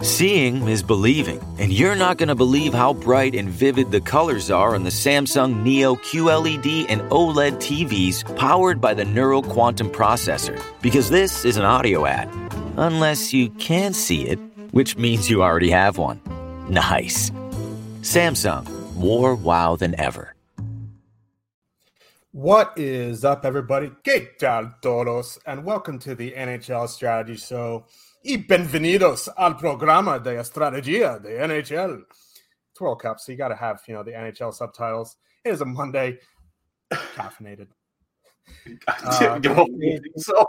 Seeing is believing, and you're not going to believe how bright and vivid the colors are on the Samsung Neo QLED and OLED TVs powered by the Neural Quantum Processor. Because this is an audio ad. Unless you can see it, which means you already have one. Nice. Samsung, more wow than ever. What is up, everybody? ¿Qué tal todos? And welcome to the NHL Strategy Show. Y bienvenidos al programa de estrategia de NHL. It's World Cup, so you got to have you know the NHL subtitles. It is a Monday, caffeinated. Uh, so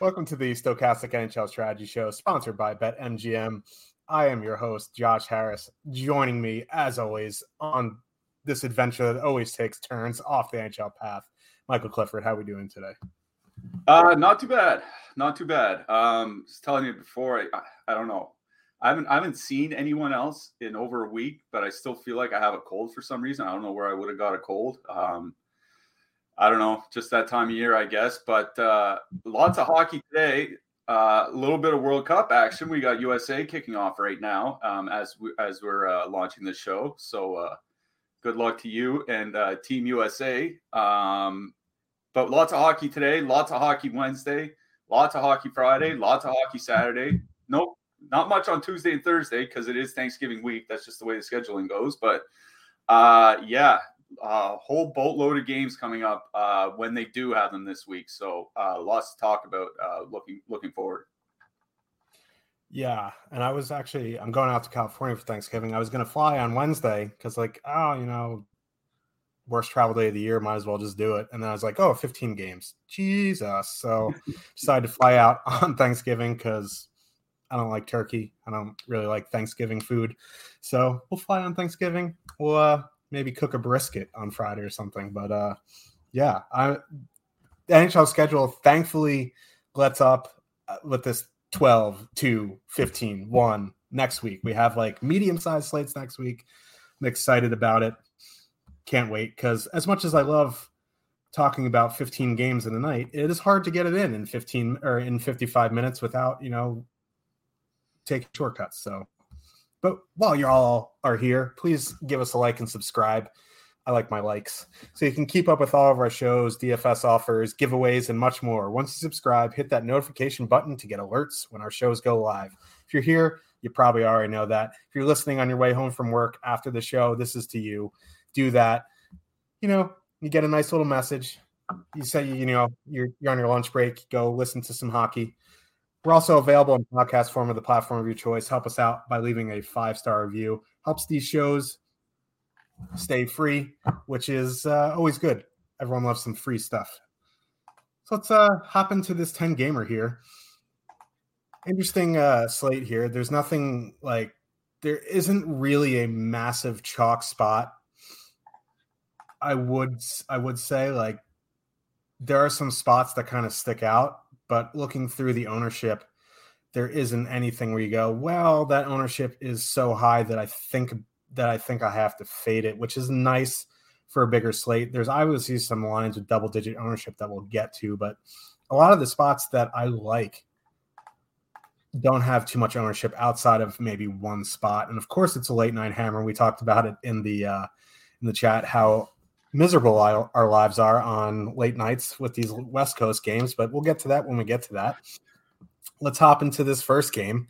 welcome to the Stokastic NHL Strategy Show, sponsored by BetMGM. I am your host, Josh Harris. Joining me, as always, on this adventure that always takes turns off the NHL path, Michael Clifford. How are we doing today? Uh, not too bad. Not too bad. Um, I was telling you before, I, I don't know. I haven't I haven't seen anyone else in over a week, but I still feel like I have a cold for some reason. I don't know where I would have got a cold. Um, I don't know, just that time of year, I guess. But uh, lots of hockey today. Uh, a little bit of World Cup action. We got USA kicking off right now um, as we, as we're uh, launching the show. So uh, good luck to you and uh, Team USA. Um, but lots of hockey today, lots of hockey Wednesday, lots of hockey Friday, lots of hockey Saturday. Nope, not much on Tuesday and Thursday because it is Thanksgiving week. That's just the way the scheduling goes. But uh, yeah, a whole boatload of games coming up uh, when they do have them this week. So uh, lots to talk about. Uh, looking looking forward. Yeah, and I was actually I'm going out to California for Thanksgiving. I was going to fly on Wednesday because like oh you know worst travel day of the year, might as well just do it. And then I was like, oh, 15 games. Jesus. So decided to fly out on Thanksgiving because I don't like turkey. I don't really like Thanksgiving food. So we'll fly on Thanksgiving. We'll uh, maybe cook a brisket on Friday or something. But uh, yeah, I, the NHL schedule thankfully lets up uh, with this 12, 2, 15, 1 next week. We have like medium sized slates next week. I'm excited about it can't wait because as much as I love talking about 15 games in a night, it is hard to get it in in 15 or in 55 minutes without, you know, taking shortcuts. So, but while you all are here, please give us a like and subscribe. I like my likes. So you can keep up with all of our shows, DFS offers, giveaways, and much more. Once you subscribe, hit that notification button to get alerts when our shows go live. If you're here, you probably already know that. If you're listening on your way home from work after the show, this is to you do that, you know, you get a nice little message. You say, you know, you're, you're on your lunch break, go listen to some hockey. We're also available in podcast form of the platform of your choice. Help us out by leaving a five star review. Helps these shows stay free, which is uh, always good. Everyone loves some free stuff. So let's uh, hop into this 10 gamer here. Interesting uh, slate here. There's nothing like, there isn't really a massive chalk spot I would I would say like there are some spots that kind of stick out, but looking through the ownership, there isn't anything where you go, well, that ownership is so high that I think that I think I have to fade it, which is nice for a bigger slate. There's obviously some lines with double digit ownership that we'll get to, but a lot of the spots that I like don't have too much ownership outside of maybe one spot. And of course, it's a late night hammer. We talked about it in the uh, in the chat how miserable our lives are on late nights with these West Coast games, but we'll get to that when we get to that. Let's hop into this first game.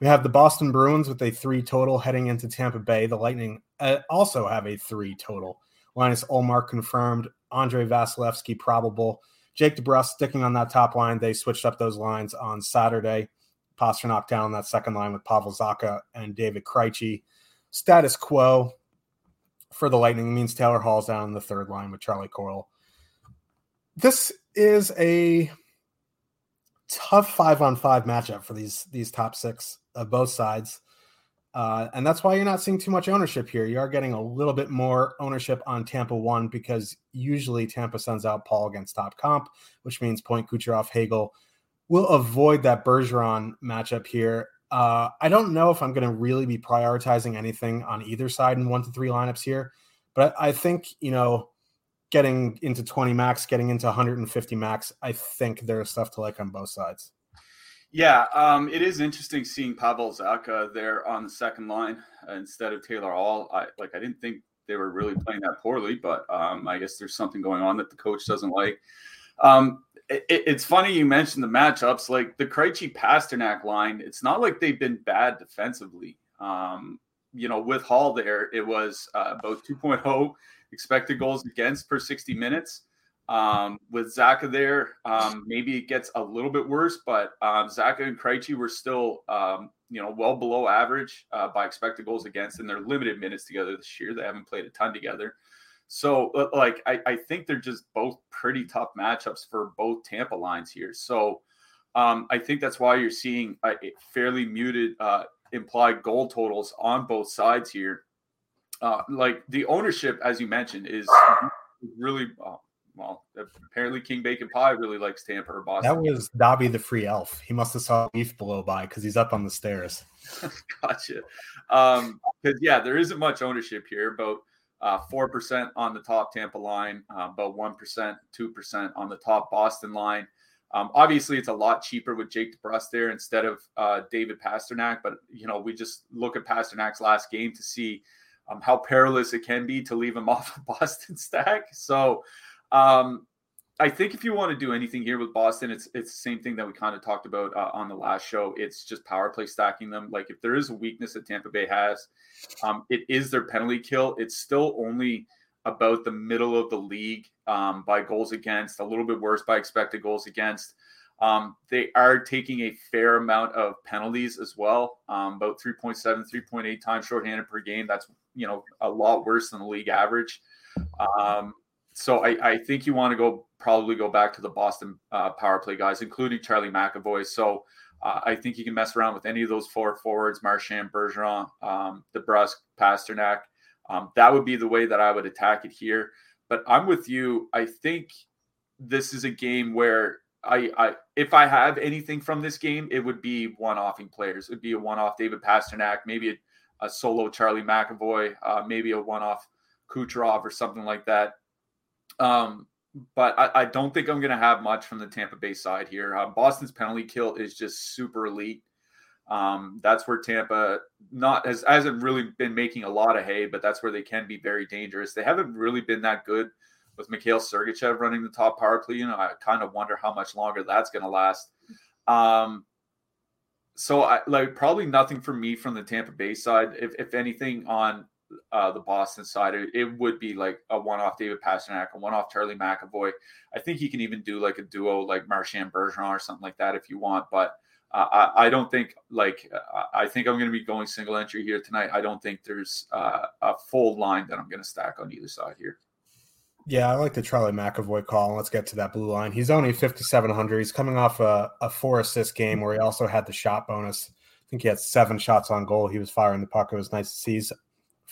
We have the Boston Bruins with a three total heading into Tampa Bay. The Lightning uh, also have a three total. Linus Ullmark confirmed, Andre Vasilevskiy probable. Jake DeBrusk sticking on that top line. They switched up those lines on Saturday. Pastrnak down that second line with Pavel Zacha and David Krejci. Status quo for the Lightning means Taylor Hall's down the third line with Charlie Coyle. This is a tough five on five matchup for these these top six of both sides. Uh, and that's why you're not seeing too much ownership here. You are getting a little bit more ownership on Tampa one because usually Tampa sends out Paul against top comp, which means Point Kucherov Hagel will avoid that Bergeron matchup here. Uh, I don't know if I'm going to really be prioritizing anything on either side in one to three lineups here, but I think, you know, getting into 20 max, getting into 150 max, I think there's stuff to like on both sides. Yeah, um, it is interesting seeing Pavel Zacha there on the second line instead of Taylor Hall. I like I didn't think they were really playing that poorly, but um, I guess there's something going on that the coach doesn't like. Um, it, it's funny you mentioned the matchups, like the Krejci Pastrnak line. It's not like they've been bad defensively. Um, you know, with Hall there, it was uh, about 2.0 expected goals against per 60 minutes. Um, with Zacha there, um, maybe it gets a little bit worse, but um, Zacha and Krejci were still, um, you know, well below average uh, by expected goals against in their limited minutes together this year. They haven't played a ton together. So, uh, like, I, I think they're just both pretty tough matchups for both Tampa lines here. So, um, I think that's why you're seeing a fairly muted uh, implied goal totals on both sides here. Uh, like the ownership, as you mentioned, is really uh, well, apparently King Bacon Pie really likes Tampa or Boston. That was Dobby the free elf. He must have saw Leaf below by because he's up on the stairs. gotcha. Um, because yeah, there isn't much ownership here. Uh, four uh, percent on the top Tampa line, uh, about one percent, two percent on the top Boston line. Um, obviously, it's a lot cheaper with Jake DeBrusk there instead of uh, David Pastrnak. But you know, we just look at Pastrnak's last game to see um, how perilous it can be to leave him off a Boston stack. So um, I think if you want to do anything here with Boston, it's it's the same thing that we kind of talked about uh, on the last show. It's just power play stacking them. Like if there is a weakness that Tampa Bay has, um, it is their penalty kill. It's still only about the middle of the league um, by goals against, a little bit worse by expected goals against. Um, they are taking a fair amount of penalties as well, um, about 3.7, 3.8 times shorthanded per game. That's you know a lot worse than the league average. Um, so I, I think you want to go probably go back to the Boston uh, power play guys, including Charlie McAvoy. So uh, I think you can mess around with any of those four forwards: Marchand, Bergeron, um, DeBrusk, Pastrnak. Um, that would be the way that I would attack it here. But I'm with you. I think this is a game where I, I if I have anything from this game, it would be one-offing players. It'd be a one-off David Pastrnak, maybe a, a solo Charlie McAvoy, uh, maybe a one-off Kucherov or something like that. Um, but I, I, don't think I'm going to have much from the Tampa Bay side here. Uh, Boston's penalty kill is just super elite. Um, that's where Tampa not has hasn't really been making a lot of hay, but that's where they can be very dangerous. They haven't really been that good with Mikhail Sergachev running the top power play. You know, I kind of wonder how much longer that's going to last. Um, so I like probably nothing for me from the Tampa Bay side. If if anything on uh, the Boston side, it, it, would be like a one-off David Pastrnak, a one-off Charlie McAvoy. I think he can even do like a duo like Marchand Bergeron or something like that if you want. But uh, I, I, don't think like I think I'm going to be going single entry here tonight. I don't think there's uh, a full line that I'm going to stack on either side here. Yeah, I like the Charlie McAvoy call. Let's get to that blue line. He's only 5,700. He's coming off a, a four assist game where he also had the shot bonus. I think he had seven shots on goal. He was firing the puck. It was nice to see. He's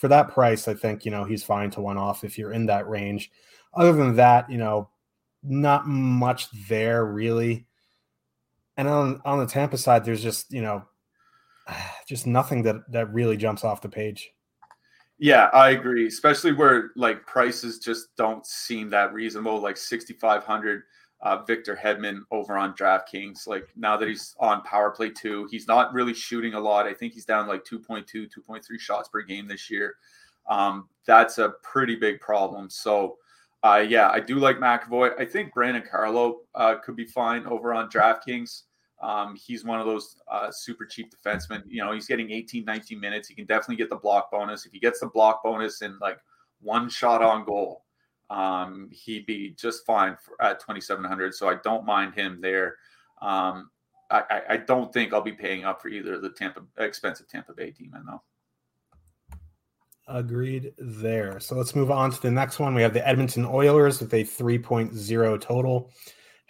for that price, I think, you know, he's fine to one off if you're in that range. Other than that, you know, not much there really. And on on the Tampa side, there's just, you know, just nothing that that really jumps off the page. Yeah, I agree, especially where like prices just don't seem that reasonable, like 6500 uh, Victor Hedman over on DraftKings. Like now that he's on power play two, he's not really shooting a lot. I think he's down like 2.2, 2.3 shots per game this year. Um, that's a pretty big problem. So, uh, yeah, I do like McAvoy. I think Brandon Carlo uh, could be fine over on DraftKings. Um, he's one of those uh, super cheap defensemen. You know, he's getting 18, 19 minutes. He can definitely get the block bonus. If he gets the block bonus in like one shot on goal, um, he'd be just fine for, at 2,700. So I don't mind him there. Um, I, I, don't think I'll be paying up for either the Tampa expensive Tampa Bay. I know. Agreed there. So let's move on to the next one. We have the Edmonton Oilers with a 3.0 total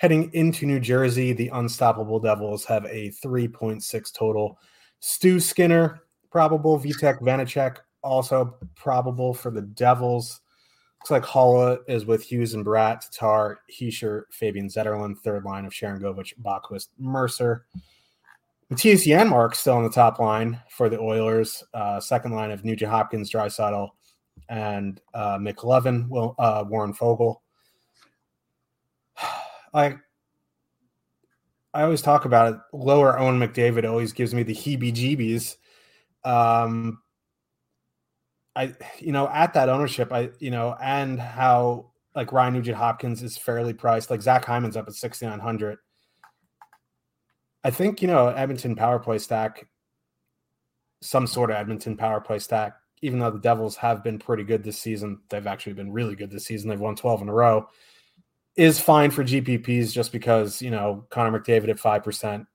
Heading into New Jersey, the Unstoppable Devils have a 3.6 total. Stu Skinner, probable. Vitek Vanecek, also probable for the Devils. Looks like Haula is with Hughes and Bratt, Tatar, Hischier, Fabian Zetterlund, third line of Sharangovich, Boqvist, Mercer. Mattias Janmark still on the top line for the Oilers. Uh, second line of Nugent Hopkins, Draisaitl, and uh, McLevin, will, uh, Warren Foegele. I I always talk about it. Lower Owen McDavid always gives me the heebie-jeebies. Um, I you know at that ownership, I you know, and how like Ryan Nugent Hopkins is fairly priced. Like Zach Hyman's up at sixty nine hundred. I think you know Edmonton power play stack, some sort of Edmonton power play stack. Even though the Devils have been pretty good this season, they've actually been really good this season. They've won twelve in a row. Is fine for GPPs just because you know Connor McDavid at five percent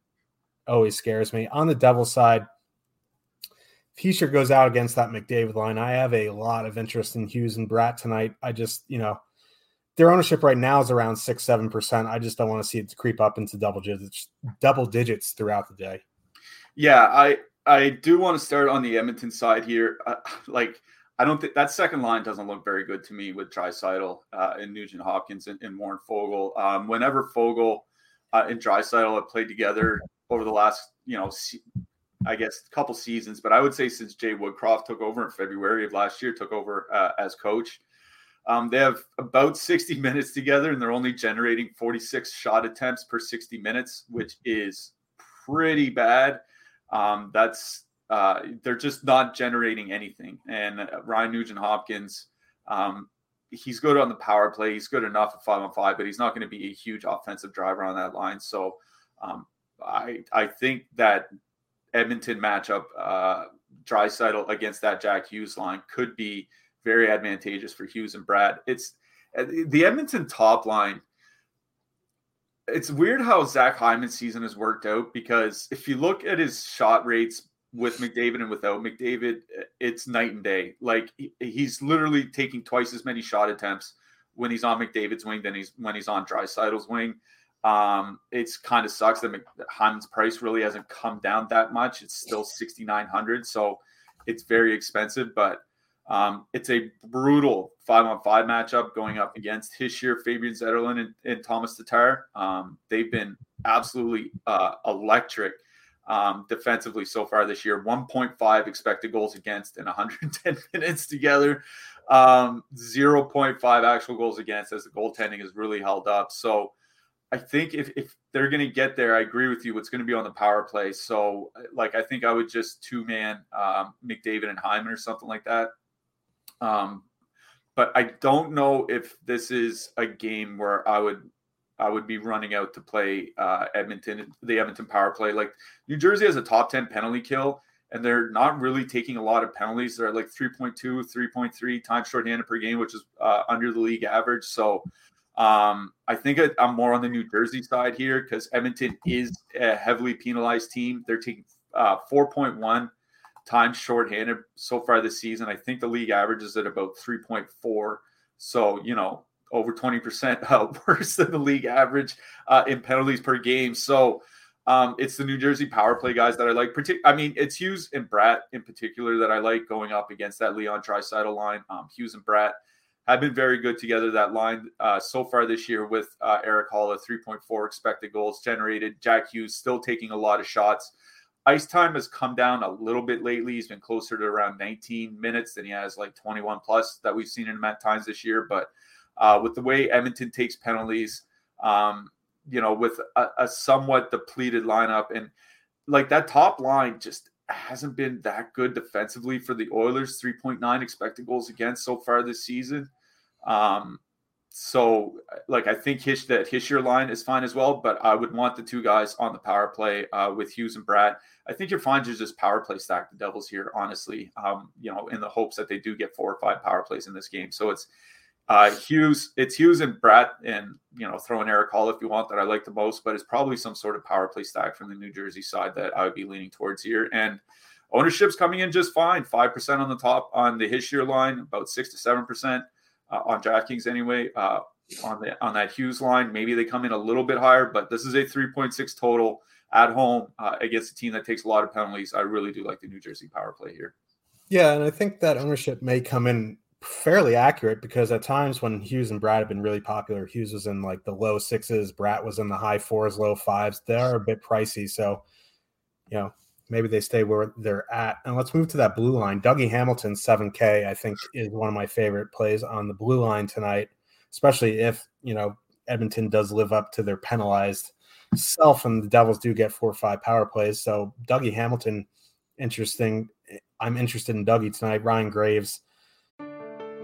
always scares me. On the Devils side, if Hischier goes out against that McDavid line, I have a lot of interest in Hughes and Bratt tonight. I just you know their ownership right now is around six seven percent. I just don't want to see it creep up into double digits, double digits throughout the day. Yeah, I I do want to start on the Edmonton side here. Uh, like I don't think that second line doesn't look very good to me with Draisaitl uh, and Nugent Hopkins and, and Warren Foegele. Um, whenever Foegele uh, and Draisaitl have played together over the last you know I guess a couple seasons, but I would say since Jay Woodcroft took over in February of last year, took over uh, as coach. Um, they have about 60 minutes together, and they're only generating 46 shot attempts per 60 minutes, which is pretty bad. Um, that's uh, they're just not generating anything. And uh, Ryan Nugent Hopkins, um, he's good on the power play. He's good enough at five on five, but he's not going to be a huge offensive driver on that line. So um, I I think that Edmonton matchup, uh, Draisaitl against that Jack Hughes line could be very advantageous for Hughes and Bratt. It's uh, the Edmonton top line. It's weird how Zach Hyman's season has worked out because if you look at his shot rates with McDavid and without McDavid, it's night and day. Like he's literally taking twice as many shot attempts when he's on McDavid's wing than he's when he's on Draisaitl's wing. Um, it's kind of sucks that Hyman's price really hasn't come down that much. It's still 6,900. So it's very expensive, but um, it's a brutal five on five matchup going up against Hischier, Fabian Zetterlund, and, and Thomas Tatar. Um, they've been absolutely uh, electric um, defensively so far this year 1.5 expected goals against in 110 minutes together, um, 0.5 actual goals against as the goaltending is really held up. So, I think if, if they're going to get there, I agree with you. It's going to be on the power play. So, like, I think I would just two man um, McDavid and Hyman or something like that. Um, but I don't know if this is a game where I would I would be running out to play uh, Edmonton, the Edmonton power play. Like New Jersey has a top 10 penalty kill, and they're not really taking a lot of penalties. They're at like 3.2, 3.3 times shorthanded per game, which is uh, under the league average. So um, I think I'm more on the New Jersey side here because Edmonton is a heavily penalized team. They're taking uh, 4.1 times shorthanded so far this season. I think the league average is at about 3.4. So, you know, over 20% uh, worse than the league average uh, in penalties per game. So, um, it's the New Jersey power play guys that I like. Partic- I mean, it's Hughes and Bratt in particular that I like going up against that Leon Draisaitl line. Um, Hughes and Bratt have been very good together. That line uh, so far this year with uh, Erik Haula, 3.4 expected goals generated. Jack Hughes still taking a lot of shots. Ice time has come down a little bit lately. He's been closer to around 19 minutes than he has like 21 plus that we've seen in him at times this year. But uh, with the way Edmonton takes penalties, um, you know, with a, a somewhat depleted lineup and like that top line just hasn't been that good defensively for the Oilers. 3.9 expected goals against so far this season. Um, so like I think Hish that Hischier line is fine as well, but I would want the two guys on the power play uh, with Hughes and Bratt. I think you're fine to just power play stack the Devils here, honestly. Um, you know, in the hopes that they do get four or five power plays in this game. So it's uh, Hughes, it's Hughes and Bratt, and you know, throw in Erik Haula if you want that I like the most, but it's probably some sort of power play stack from the New Jersey side that I would be leaning towards here. And ownership's coming in just fine, five percent on the top on the Hischier line, about six to seven percent uh, on DraftKings anyway. Uh, on the on that Hughes line. Maybe they come in a little bit higher, but this is a 3.6 total at home uh, against a team that takes a lot of penalties. I really do like the New Jersey power play here. Yeah, and I think that ownership may come in fairly accurate because at times when Hughes and Bratt have been really popular, Hughes was in like the low sixes, Bratt was in the high fours, low fives. They are a bit pricey, so you know maybe they stay where they're at. And let's move to that blue line. Dougie Hamilton, 7K, I think is one of my favorite plays on the blue line tonight, especially if, you know, Edmonton does live up to their penalized self and the Devils do get four or five power plays. So Dougie Hamilton, interesting. I'm interested in Dougie tonight. Ryan Graves.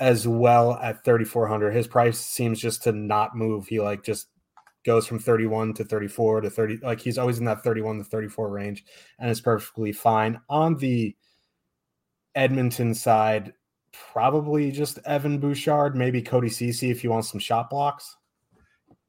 As well at 3400 his price seems just to not move. He like just goes from 31 to 34 to 30 like he's always in that 31 to 34 range and it's perfectly fine. On the edmonton side probably just evan bouchard maybe cody ceci if you want some shot blocks.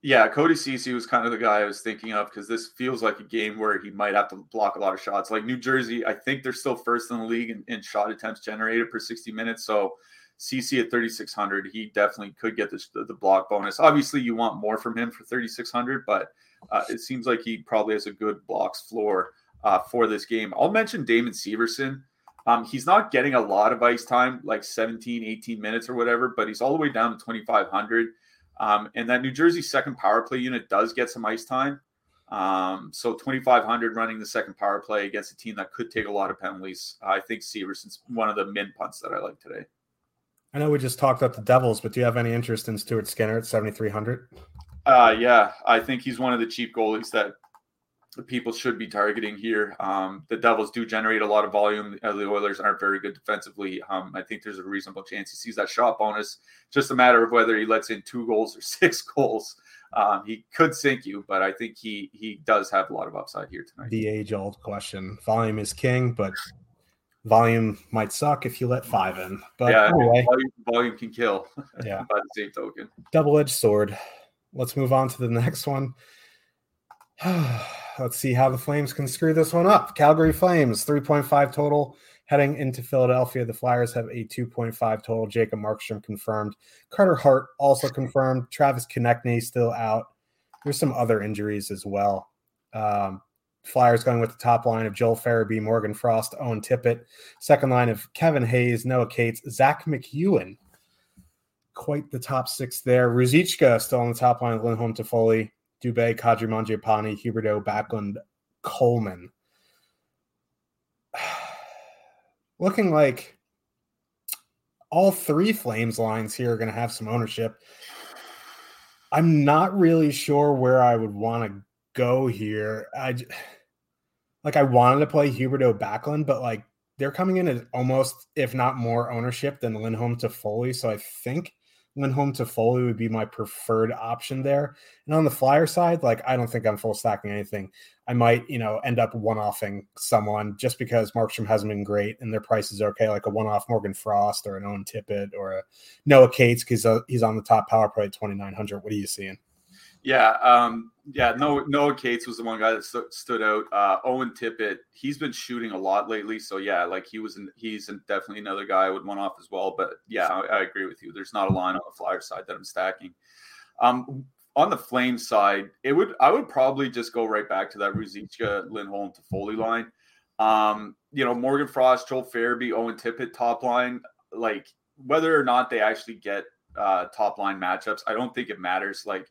Yeah cody ceci was kind of the guy i was thinking of because this feels like a game where he might have to block a lot of shots. Like new jersey i think they're still first in the league in, in shot attempts generated per 60 minutes. So Ceci at 3,600, he definitely could get this, the, the block bonus. Obviously, you want more from him for 3,600, but uh, it seems like he probably has a good blocks floor uh, for this game. I'll mention Damon Severson. Um, he's not getting a lot of ice time, like 17, 18 minutes or whatever, but he's all the way down to 2,500. Um, and that New Jersey second power play unit does get some ice time. Um, so 2,500 running the second power play against a team that could take a lot of penalties. I think Severson's one of the min punts that I like today. I know we just talked about the Devils, but do you have any interest in Stuart Skinner at 7,300? Uh, yeah, I think he's one of the cheap goalies that people should be targeting here. Um, the Devils do generate a lot of volume. Uh, the Oilers aren't very good defensively. Um, I think there's a reasonable chance he sees that shot bonus. Just a matter of whether he lets in two goals or six goals. Um, he could sink you, but I think he he does have a lot of upside here tonight. The age old question: volume is king, but volume might suck if you let five in. But yeah, anyway, volume, volume, can kill. Yeah. by the same token. Double edged sword. Let's move on to the next one. Let's see how the Flames can screw this one up. Calgary Flames, 3.5 total. Heading into Philadelphia, the Flyers have a 2.5 total. Jacob Markstrom confirmed. Carter Hart also confirmed. Travis Konecny still out. There's some other injuries as well. Um, Flyers going with the top line of Joel Farabee, Morgan Frost, Owen Tippett. Second line of Kevin Hayes, Noah Cates, Zach McEwen. Quite the top six there. Ruzicka still on the top line of Lindholm Toffoli, Dubé, Kadri Mangiapane, Huberdeau, Backlund, Coleman. Looking like all three Flames lines here are going to have some ownership. I'm not really sure where I would want to go here. I like I wanted to play Huberdeau Backlund, but like they're coming in at almost, if not more, ownership than Lindholm Toffoli. So I think Lindholm Toffoli would be my preferred option there. And on the flyer side, like I don't think I'm full stacking anything. I might, you know, end up one offing someone just because Markstrom hasn't been great and their price is okay, like a one off Morgan Frost or an Owen Tippett or a Noah Cates because uh, he's on the top power play at 2,900. What are you seeing? Yeah, um, yeah. Noah, Noah Cates was the one guy that st- stood out. Uh, Owen Tippett, he's been shooting a lot lately, so yeah, like he was, in, he's definitely another guy I would want off as well. But yeah, I, I, agree with you. There's not a line on the flyer side that I'm stacking. Um, on the flame side, it would I would probably just go right back to that Ruzicka, Lindholm, Toffoli line. Um, you know, Morgan Frost, Joel Farabee, Owen Tippett top line. Like whether or not they actually get uh, top line matchups, I don't think it matters. Like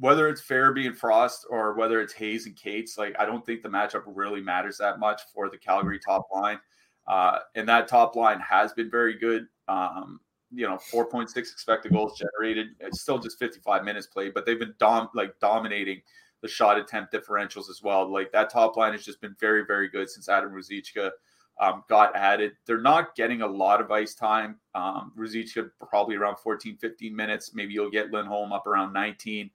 whether it's Farabee and Frost or whether it's Hayes and Cates, like I don't think the matchup really matters that much for the Calgary top line. Uh, and that top line has been very good. Um, you know, 4.6 expected goals generated. It's still just 55 minutes played, but they've been dom- like dominating the shot attempt differentials as well. Like that top line has just been very, very good since Adam Ruzicka um, got added. They're not getting a lot of ice time. Um, probably around 14, 15 minutes. Maybe you'll get Lindholm up around 19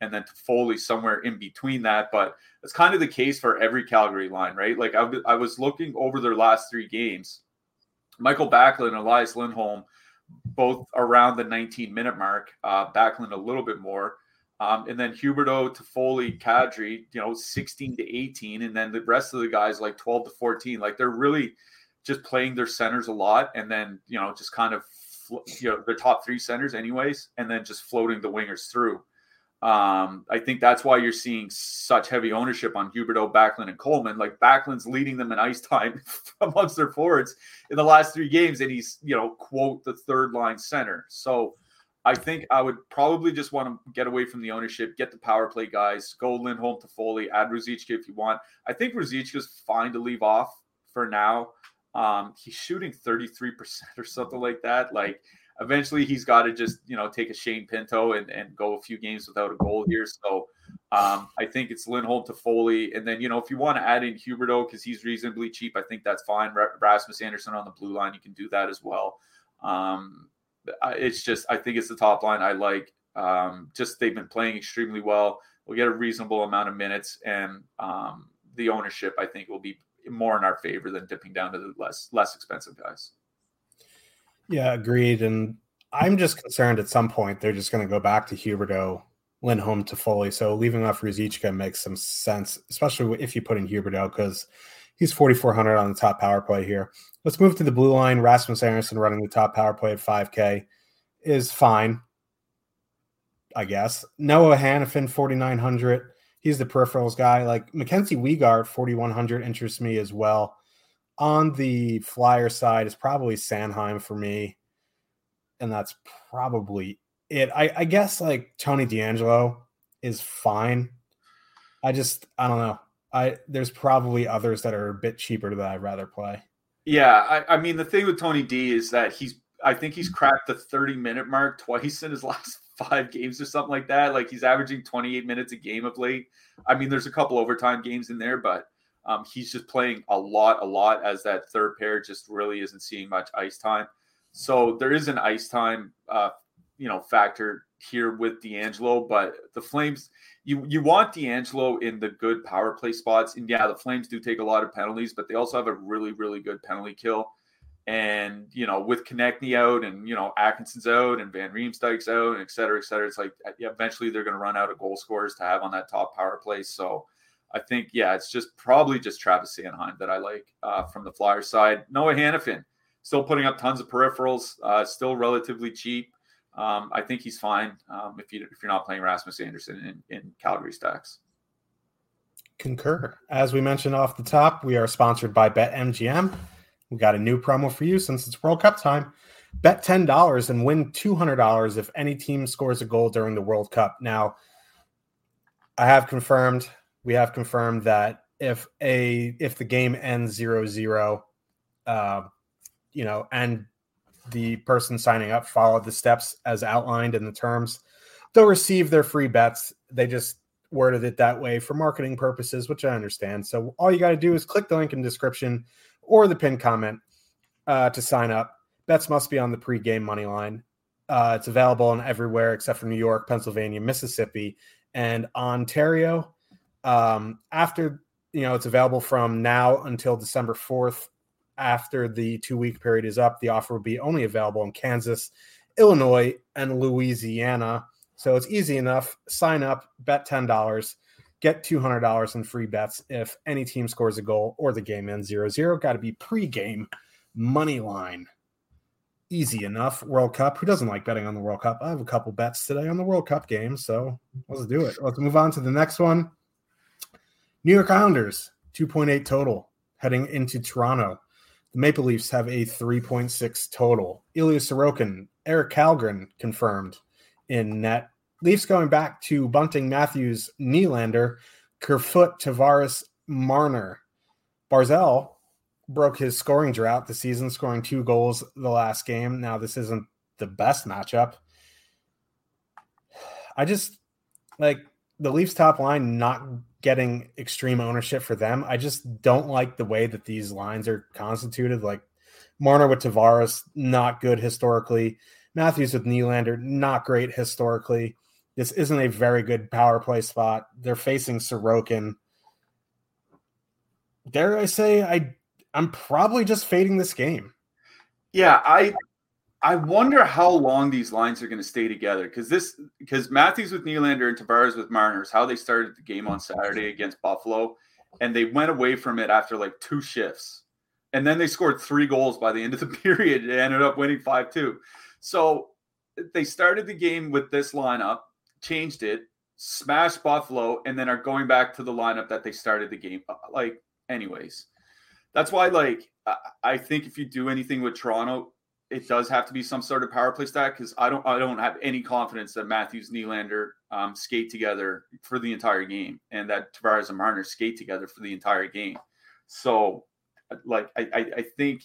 and then to Foley somewhere in between that. But it's kind of the case for every Calgary line, right? Like I, I was looking over their last three games. Michael Backlund Elias Lindholm, both around the 19 minute mark. Uh, Backlund a little bit more. Um, and then Huberdeau Toffoli, Kadri, you know, 16 to 18. And then the rest of the guys like 12 to 14. Like they're really just playing their centers a lot. And then, you know, just kind of, you know, the top three centers, anyways. And then just floating the wingers through. Um, I think that's why you're seeing such heavy ownership on Huberdeau, Backlund, and Coleman. Like Backlund's leading them in ice time amongst their forwards in the last three games, and he's, you know, quote the third line center. So I think I would probably just want to get away from the ownership, get the power play guys, go Lindholm Toffoli, add Ruzicka if you want. I think Ruzicka's fine to leave off for now. Um, he's shooting 33% or something like that. Like eventually he's got to just you know take a Shane Pinto and, and go a few games without a goal here. So um, I think it's Lindholm Toffoli, and then you know if you want to add in Huberdeau because he's reasonably cheap, I think that's fine. Rasmus Andersson on the blue line, you can do that as well. Um, it's just I think it's the top line I like. Um, just they've been playing extremely well. We'll get a reasonable amount of minutes, and um, the ownership I think will be more in our favor than dipping down to the less less expensive guys. Yeah, agreed. And I'm just concerned at some point they're just going to go back to Huberdeau, Lindholm Toffoli. So leaving off Ruzicka makes some sense, especially if you put in Huberdeau because he's 4,400 on the top power play here. Let's move to the blue line. Rasmus Andersson running the top power play at 5K is fine, I guess. Noah Hanifin, 4,900. He's the peripherals guy. Like Mackenzie Weegar, 4,100 interests me as well on the flyer side is probably Sanheim for me. And that's probably it. I, I guess like Tony DeAngelo is fine. I just I don't know. I there's probably others that are a bit cheaper that I'd rather play. Yeah, I, I mean the thing with Tony D is that he's I think he's cracked the 30 minute mark twice in his last five games or something like that. Like he's averaging 28 minutes a game of late. I mean, there's a couple overtime games in there, but um, he's just playing a lot, a lot as that third pair just really isn't seeing much ice time. So there is an ice time, uh, you know, factor here with DeAngelo, but the Flames, you you want DeAngelo in the good power play spots, and yeah, the Flames do take a lot of penalties, but they also have a really, really good penalty kill. And you know, with Konecny out, and you know, Atkinson's out, and Van Riemsdyk's out, and et cetera, et cetera, it's like eventually they're going to run out of goal scorers to have on that top power play. So I think, yeah, it's just probably just Travis Sanheim that I like uh, from the Flyers side. Noah Hanifin, still putting up tons of peripherals, uh, still relatively cheap. Um, I think he's fine um, if you if you're not playing Rasmus Andersson in, in Calgary stacks. Concur. As we mentioned off the top, we are sponsored by BetMGM. We got a new promo for you since it's World Cup time. Bet ten dollars and win two hundred dollars if any team scores a goal during the World Cup. Now, I have confirmed we have confirmed that if a if the game ends zero zero, uh, you know, and the person signing up followed the steps as outlined in the terms, they'll receive their free bets. They just worded it that way for marketing purposes, which I understand. So all you got to do is click the link in the description or the pinned comment uh, to sign up. Bets must be on the pre-game money line. Uh, it's available in everywhere except for New York, Pennsylvania, Mississippi, and Ontario. Um, after you know, it's available from now until December 4th. After the two week period is up, the offer will be only available in Kansas, Illinois, and Louisiana. So it's easy enough. Sign up, bet $10, get $200 in free bets if any team scores a goal or the game ends 0 0. Got to be pre-game money line. Easy enough. World Cup. Who doesn't like betting on the World Cup? I have a couple bets today on the World Cup game. So let's do it. Let's move on to the next one. New York Islanders, 2.8 total heading into Toronto. The Maple Leafs have a 3.6 total. Ilya Sorokin, Erik Källgren confirmed in net. Leafs going back to Bunting, Matthews, Nylander, Kerfoot, Tavares, Marner. Barzal broke his scoring drought the season, scoring two goals the last game. Now, this isn't the best matchup. I just like the Leafs top line not getting extreme ownership for them. I just don't like the way that these lines are constituted. Like Marner with Tavares, not good historically. Matthews with Nylander, not great historically. This isn't a very good power play spot. They're facing Sorokin. Dare I say I I'm probably just fading this game. Yeah, I I wonder how long these lines are going to stay together because this because Matthews with Nylander and Tavares with Mariners, how they started the game on Saturday against Buffalo, and they went away from it after like two shifts, and then they scored three goals by the end of the period. They ended up winning five two. So they started the game with this lineup, changed it, smashed Buffalo, and then are going back to the lineup that they started the game. Like, anyways, that's why like I think if you do anything with Toronto it does have to be some sort of power play stack because I don't I don't have any confidence that Matthews Nylander um, skate together for the entire game and that Tavares and Marner skate together for the entire game. So, like I I, I think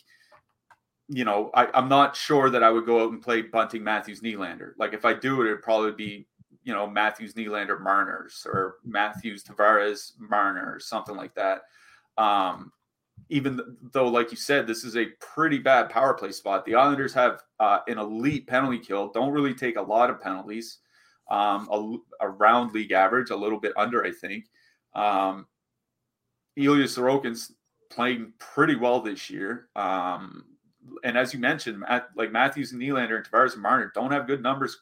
you know I, I'm not sure that I would go out and play Bunting Matthews Nylander. Like if I do it, it'd probably be you know Matthews Nylander Marners or Matthews Tavares Marner or something like that. Um, even though, like you said, this is a pretty bad power play spot. The Islanders have uh, an elite penalty kill, don't really take a lot of penalties, um, a, around league average, a little bit under, I think. Um, Ilya Sorokin's playing pretty well this year. Um, and as you mentioned, Matt, like Matthews and Nylander and Tavares and Marner don't have good numbers.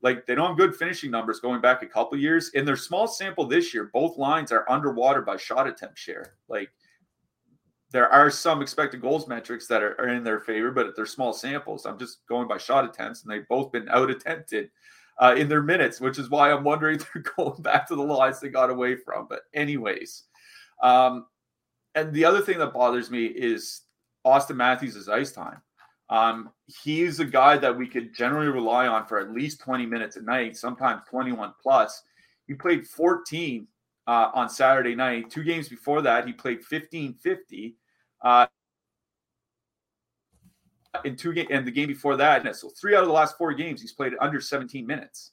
Like they don't have good finishing numbers going back a couple years. In their small sample this year, both lines are underwater by shot attempt share. Like there are some expected goals metrics that are, are, in their favor, but they're small samples. I'm just going by shot attempts, and they've both been out attempted uh, in their minutes, which is why I'm wondering if they're going back to the lines they got away from. But, anyways, um, and the other thing that bothers me is Auston Matthews' ice time. Um, he's a guy that we could generally rely on for at least 20 minutes a night, sometimes 21 plus. He played 14 uh, on Saturday night. Two games before that, he played 15 50. Uh, in two and the game before that, so three out of the last four games, he's played under 17 minutes.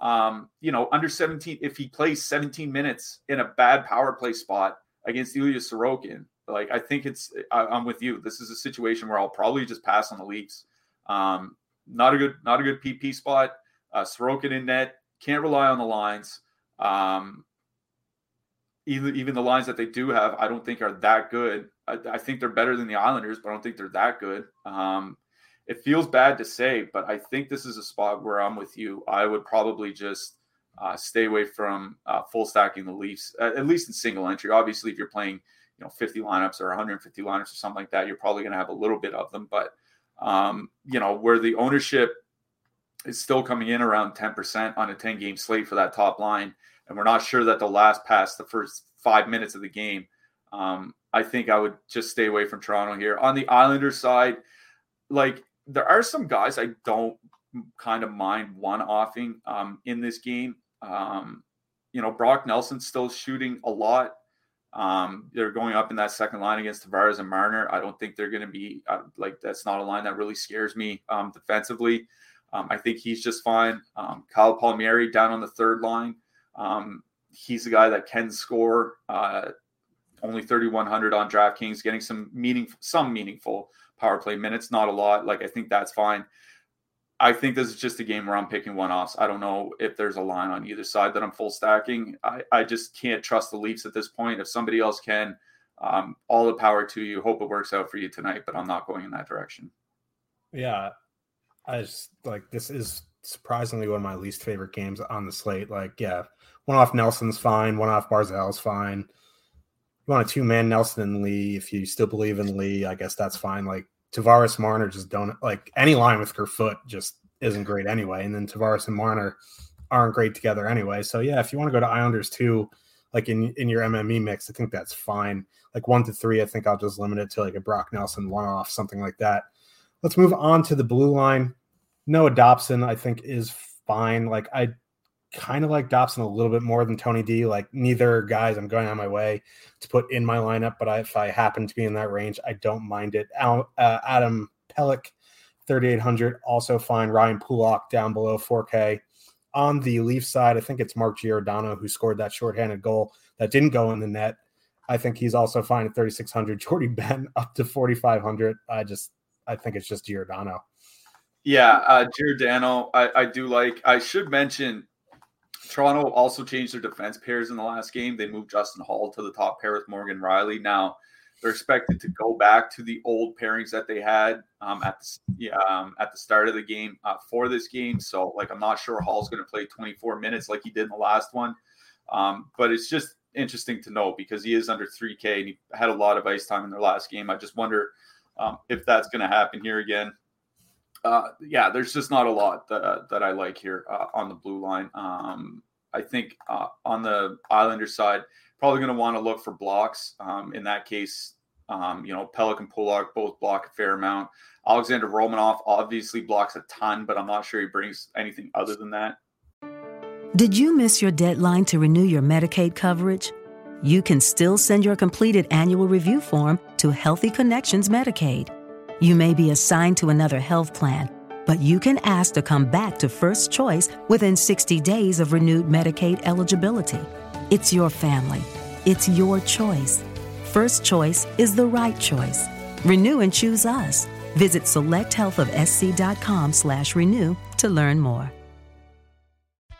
Um, you know, under 17, if he plays 17 minutes in a bad power play spot against Ilya Sorokin, like I think it's, I, am with you. This is a situation where I'll probably just pass on the Leafs. Um, not a good, not a good PP spot. Uh, Sorokin in net, can't rely on the lines. Um, even even the lines that they do have, I don't think are that good. I, I think they're better than the Islanders, but I don't think they're that good. Um, it feels bad to say, but I think this is a spot where I'm with you. I would probably just uh, stay away from uh, full stacking the Leafs, at least in single entry. Obviously, if you're playing, you know, 50 lineups or 150 lineups or something like that, you're probably going to have a little bit of them. But um, you know, where the ownership is still coming in around 10% on a 10 game slate for that top line and we're not sure that they'll last past the first five minutes of the game. Um, I think I would just stay away from Toronto here. On the Islanders side, like there are some guys I don't kind of mind one offing um, in this game. Um, you know, Brock Nelson's still shooting a lot. Um, they're going up in that second line against Tavares and Marner. I don't think they're going to be uh, like that's not a line that really scares me um, defensively. Um, I think he's just fine. Um, Kyle Palmieri down on the third line. Um, he's a guy that can score. Uh, only 3,100 on DraftKings, getting some meaningful, some meaningful power play minutes. Not a lot. Like I think that's fine. I think this is just a game where I'm picking one offs. I don't know if there's a line on either side that I'm full stacking. I, I just can't trust the Leafs at this point. If somebody else can, um, all the power to you. Hope it works out for you tonight, but I'm not going in that direction. Yeah. I just like this is surprisingly one of my least favorite games on the slate. Like, yeah, one off Nelson's fine, one off Barzal's fine. You want a two man Nelson and Lee. If you still believe in Lee, I guess that's fine. Like Tavares Marner just don't like any line with Kerfoot just isn't great anyway. And then Tavares and Marner aren't great together anyway. So yeah, if you want to go to Islanders too, like in in your MME mix, I think that's fine. Like one to three, I think I'll just limit it to like a Brock Nelson one off, something like that. Let's move on to the blue line. Noah Dobson, I think, is fine. Like I kind of like Dobson a little bit more than Tony D. Like neither guys I'm going on my way to put in my lineup, but I, if I happen to be in that range, I don't mind it. Al, uh, Adam Pelech, 3,800, also fine. Ryan Pulock down below 4K. on the Leaf side, I think it's Mark Giordano who scored that shorthanded goal that didn't go in the net. I think he's also fine at 3,600. Jordie Benn up to 4,500. I just, I think it's just Giordano. Yeah, uh, Giordano, I, I do like. I should mention Toronto also changed their defense pairs in the last game. They moved Justin Holl to the top pair with Morgan Rielly. Now they're expected to go back to the old pairings that they had um, at the um, at the start of the game uh, for this game. So, like, I'm not sure Holl's going to play 24 minutes like he did in the last one. Um, but it's just interesting to know because he is under 3K and he had a lot of ice time in their last game. I just wonder um, if that's going to happen here again. Uh, yeah, there's just not a lot that, that I like here uh, on the blue line. Um, I think uh, on the Islander side, probably going to want to look for blocks. Um, in that case, um, you know, Pelech Pulock both block a fair amount. Alexander Romanov obviously blocks a ton, but I'm not sure he brings anything other than that. Did you miss your deadline to renew your Medicaid coverage? You can still send your completed annual review form to Healthy Connections Medicaid. You may be assigned to another health plan, but you can ask to come back to First Choice within 60 days of renewed Medicaid eligibility. It's your family. It's your choice. First Choice is the right choice. Renew and choose us. Visit selecthealthofsc.com slash renew to learn more.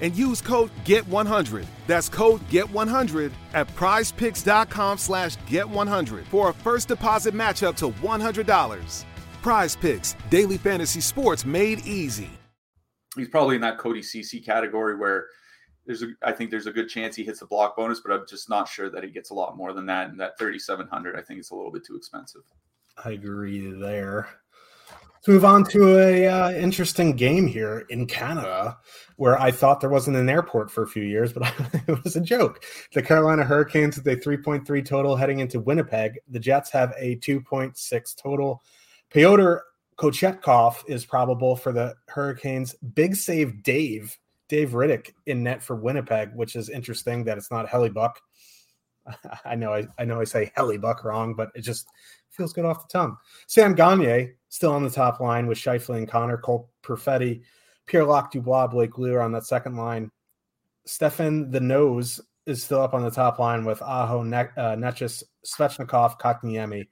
and use code GET100. That's code GET100 at prizepicks.com slash GET100 for a first deposit match up to $100. Prize Picks, daily fantasy sports made easy. He's probably in that Cody Ceci category where there's a, I think there's a good chance he hits the block bonus, but I'm just not sure that he gets a lot more than that. And that 3,700, I think it's a little bit too expensive. I agree there. Let's move on to a uh, interesting game here in Canada, where I thought there wasn't an airport for a few years, but it was a joke. The Carolina Hurricanes with a 3.3 total heading into Winnipeg. The Jets have a 2.6 total. Pyotr Kochetkov is probable for the Hurricanes. Big save Dave, Dave Rittich in net for Winnipeg, which is interesting that it's not Hellebuyck. I know I, I know I say Hellebuyck wrong, but it just feels good off the tongue. Sam Gagner still on the top line with Scheifele and Connor, Cole Perfetti, Pierre-Luc Dubois, Blake Wheeler on that second line. Stefan the Nose is still up on the top line with Aho, ne- uh, Necas, Svechnikov, Kotkaniemi,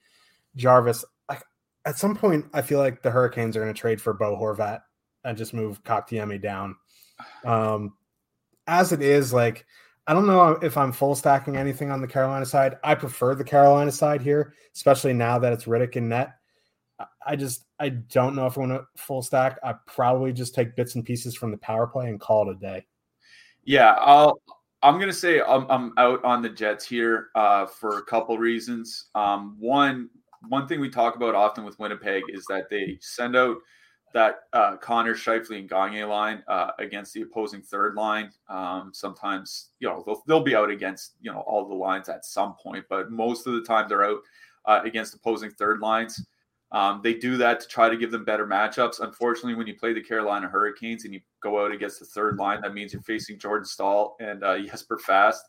Jarvis. I, at some point, I feel like the Hurricanes are going to trade for Bo Horvat and just move Kotkaniemi down. Um, as it is, like – I don't know if I'm full stacking anything on the Carolina side. I prefer the Carolina side here, especially now that it's Rittich and net. I just I don't know if I want to full stack. I probably just take bits and pieces from the power play and call it a day. Yeah, I'll I'm gonna say I'm, I'm out on the Jets here uh, for a couple reasons. Um, one one thing we talk about often with Winnipeg is that they send out that uh, Connor Scheifele and Gagne line uh, against the opposing third line. Um, sometimes, you know, they'll, they'll, be out against, you know, all the lines at some point, but most of the time they're out uh, against opposing third lines. Um, they do that to try to give them better matchups. Unfortunately, when you play the Carolina Hurricanes and you go out against the third line, that means you're facing Jordan Staal and uh, Jesper Fast.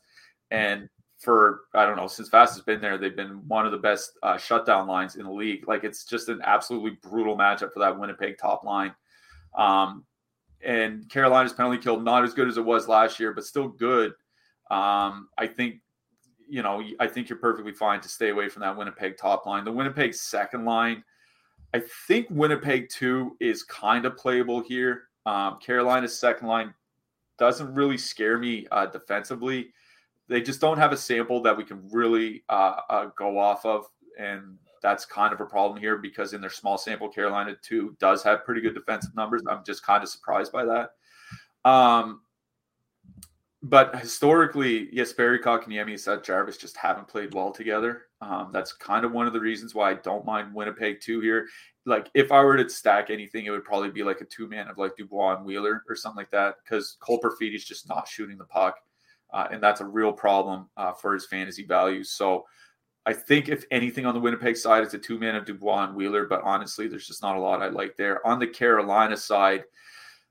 And for I don't know since Fast has been there, they've been one of the best uh, shutdown lines in the league. Like it's just an absolutely brutal matchup for that Winnipeg top line. Um, and Carolina's penalty kill not as good as it was last year, but still good. Um, I think you know I think you're perfectly fine to stay away from that Winnipeg top line. The Winnipeg second line, I think Winnipeg two is kind of playable here. Um, Carolina's second line doesn't really scare me uh, defensively they just don't have a sample that we can really uh, uh, go off of. And that's kind of a problem here because in their small sample, Carolina two does have pretty good defensive numbers. I'm just kind of surprised by that. Um, but historically, yes, Barry Kotkaniemi and Seth Jarvis just haven't played well together. Um, that's kind of one of the reasons why I don't mind Winnipeg two here. Like if I were to stack anything, it would probably be like a two man of like Dubois and Wheeler or something like that because Cole is just not shooting the puck, uh, and that's a real problem uh, for his fantasy value. So I think if anything on the Winnipeg side, it's a two man of Dubois and Wheeler. But honestly, there's just not a lot I like there. On the Carolina side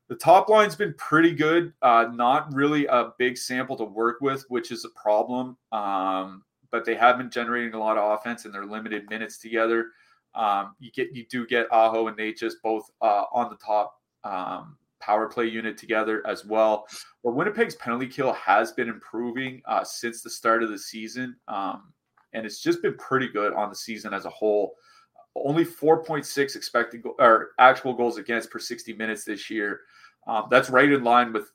the top line's been pretty good. Uh, not really a big sample to work with, which is a problem. Um, but they have been generating a lot of offense in their limited minutes together. Um, you get you do get Aho and Necas both uh, on the top um, power play unit together as well. But Winnipeg's penalty kill has been improving uh, since the start of the season, um, and it's just been pretty good on the season as a whole. Only 4.6 expected go- or actual goals against per 60 minutes this year. Um, that's right in line with.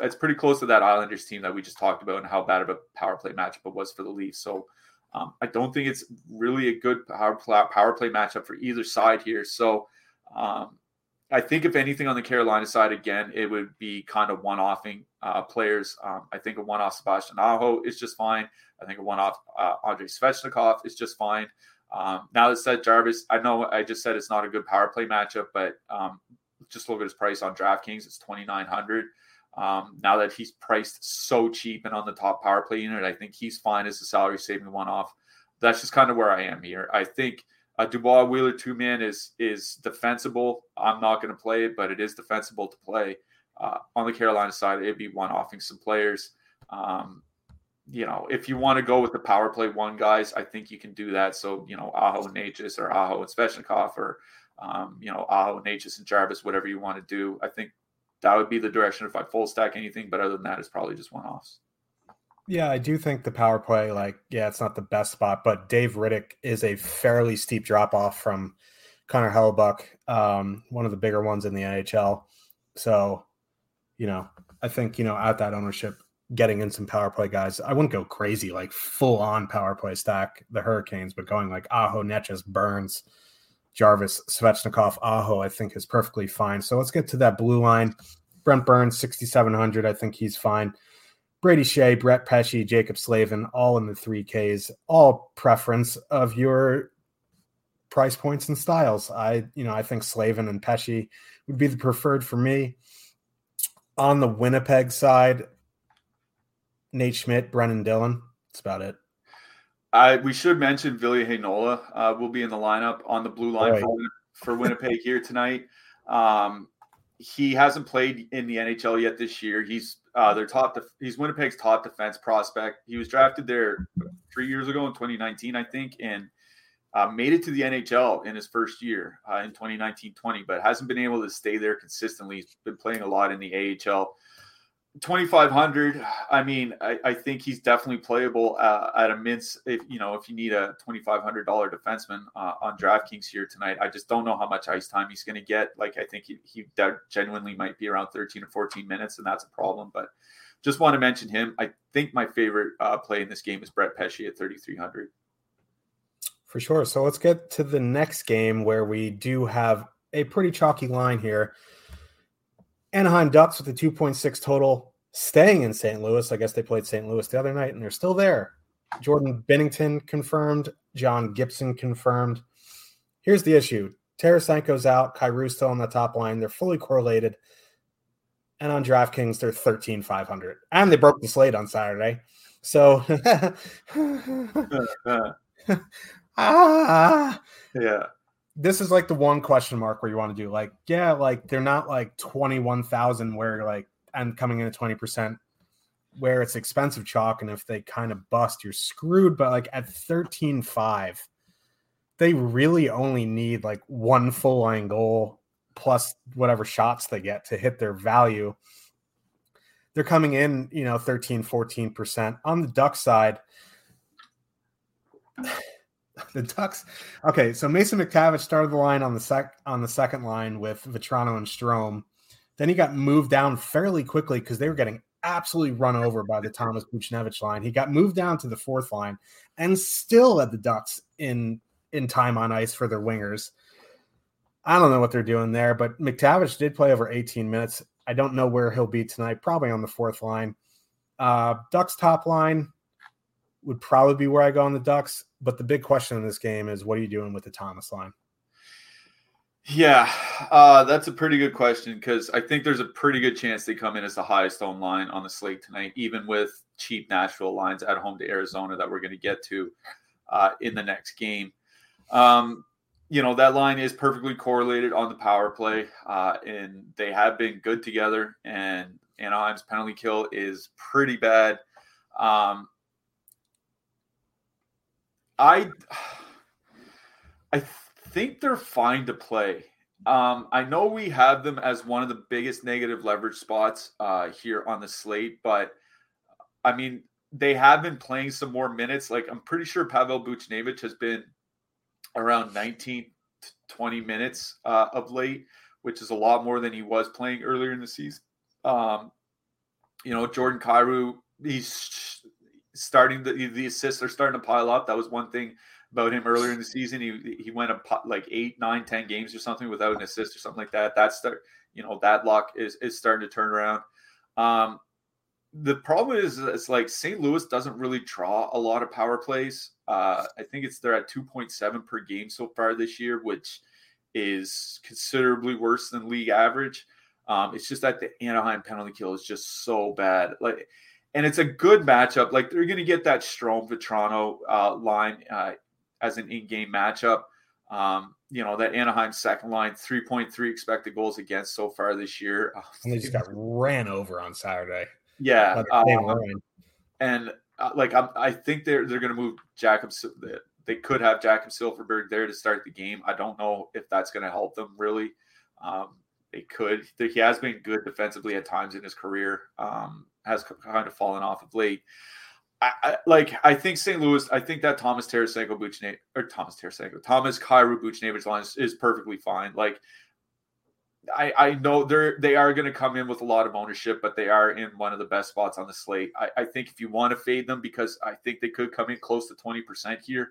It's pretty close to that Islanders team that we just talked about and how bad of a power play matchup it was for the Leafs. So um, I don't think it's really a good power play, power play matchup for either side here. So um, I think if anything on the Carolina side, again, it would be kind of one-offing uh, players. Um, I think a one-off Sebastian Aho is just fine. I think a one-off uh, Andrei Svechnikov is just fine. Um, now that said, Jarvis, I know I just said it's not a good power play matchup, but um, just look at his price on DraftKings. It's twenty nine hundred. Um, now that he's priced so cheap and on the top power play unit, I think he's fine as a salary saving one off. That's just kind of where I am here. I think a Dubois Wheeler two man is is defensible. I'm not going to play it, but it is defensible to play. Uh, on the Carolina side, it'd be one offing some players. Um, you know, if you want to go with the power play one guys, I think you can do that. So, you know, Aho and Necas or Aho and Svechnikov or um, you know, Aho, and Necas, and Jarvis, whatever you want to do. I think that would be the direction if I full stack anything. But other than that, it's probably just one offs. Yeah, I do think the power play, like, yeah, it's not the best spot, but Dave Rittich is a fairly steep drop off from Connor Hellebuyck, um, one of the bigger ones in the NHL. So, you know, I think, you know, at that ownership, getting in some power play guys, I wouldn't go crazy, like full on power play stack the Hurricanes, but going like Aho, Necas, Burns, Jarvis, Svechnikov, Aho, I think is perfectly fine. So let's get to that blue line. Brent Burns, 6,700. I think he's fine. Brady Skjei, Brett Pesce, Jaccob Slavin, all in the 3Ks, all preference of your price points and styles. I, you know, I think Slavin and Pesce would be the preferred for me. On the Winnipeg side, Nate Schmidt, Brenden Dillon. That's about it. Uh, we should mention Ville Heinola uh, will be in the lineup on the blue line right. for, for, Winnipeg here tonight. Um, he hasn't played in the NHL yet this year. He's uh, their top. Def- he's Winnipeg's top defense prospect. He was drafted there three years ago in 2019, I think, and uh, made it to the NHL in his first year uh, in 2019-20, but hasn't been able to stay there consistently. He's been playing a lot in the AHL. 2500 i mean I, I, think he's definitely playable uh, at a mince if you know if you need a $2500 defenseman uh, on draftkings here tonight. I just don't know how much ice time he's going to get. Like i think he, he genuinely might be around 13 or 14 minutes and that's a problem but just want to mention him. I think my favorite uh, play in this game is brett pesce at 3300 for sure. So let's get to the next game where we do have a pretty chalky line here Anaheim Ducks with a 2.6 total, staying in St. Louis. I guess they played St. Louis the other night and they're still there. Jordan Binnington confirmed, John Gibson confirmed. Here's the issue Tarasenko's out, Kyrou's still on the top line. They're fully correlated. And on DraftKings, they're 13,500. And they broke the slate on Saturday. So, ah, yeah this is like the one question mark where you want to do like, yeah, like they're not like 21,000 where like, and coming in at 20% where it's expensive chalk. And if they kind of bust, you're screwed. But like at 13.5, they really only need like one full line goal plus whatever shots they get to hit their value. They're coming in, you know, 13, 14%. On the duck side, the Ducks. Okay, so Mason McTavish started the line on the sec on the second line with Vatrano and Strome. Then he got moved down fairly quickly because they were getting absolutely run over by the Thomas Buchnevich line. He got moved down to the fourth line and still had the Ducks in in time on ice for their wingers. I don't know what they're doing there, but McTavish did play over 18 minutes. I don't know where he'll be tonight, probably on the fourth line. Uh, Ducks top line would probably be where I go on the Ducks, but the big question in this game is what are you doing with the Thomas line? Yeah, uh, that's a pretty good question because I think there's a pretty good chance they come in as the highest owned line on the slate tonight, even with cheap Nashville lines at home to Arizona that we're going to get to uh, in the next game. Um, you know that line is perfectly correlated on the power play, uh, and they have been good together. And Anaheim's penalty kill is pretty bad. Um, I I think they're fine to play. Um, I know we have them as one of the biggest negative leverage spots uh, here on the slate, but I mean they have been playing some more minutes. Like I'm pretty sure Pavel Buchnevich has been around 19 to 20 minutes uh, of late, which is a lot more than he was playing earlier in the season. Um, you know, Jordan Kyrou, he's starting the the assists are starting to pile up. That was one thing about him earlier in the season. He he went a, like eight, nine, ten games or something without an assist or something like that. That's the you know that luck is is starting to turn around. Um, the problem is it's like St. Louis doesn't really draw a lot of power plays. Uh, I think it's they're at 2.7 per game so far this year, which is considerably worse than league average. Um, it's just that the Anaheim penalty kill is just so bad. Like, and it's a good matchup. Like they're going to get that Strome Vatrano uh, line uh, as an in-game matchup. Um, you know that Anaheim second line, 3.3 expected goals against so far this year. And they just got ran over on Saturday. Yeah, um, and uh, like I'm, i think they're they're going to move Jakob. They could have Jakob Silfverberg there to start the game. I don't know if that's going to help them really. Um, they could. He has been good defensively at times in his career. Um, has kind of fallen off of late. I, I, like I think St. Louis. I think that Thomas Tarasenko or Thomas Tarasenko Thomas Kyrou Buchnevich line is, is perfectly fine. Like I, I know they're they are going to come in with a lot of ownership, but they are in one of the best spots on the slate. I, I think if you want to fade them because I think they could come in close to twenty percent here,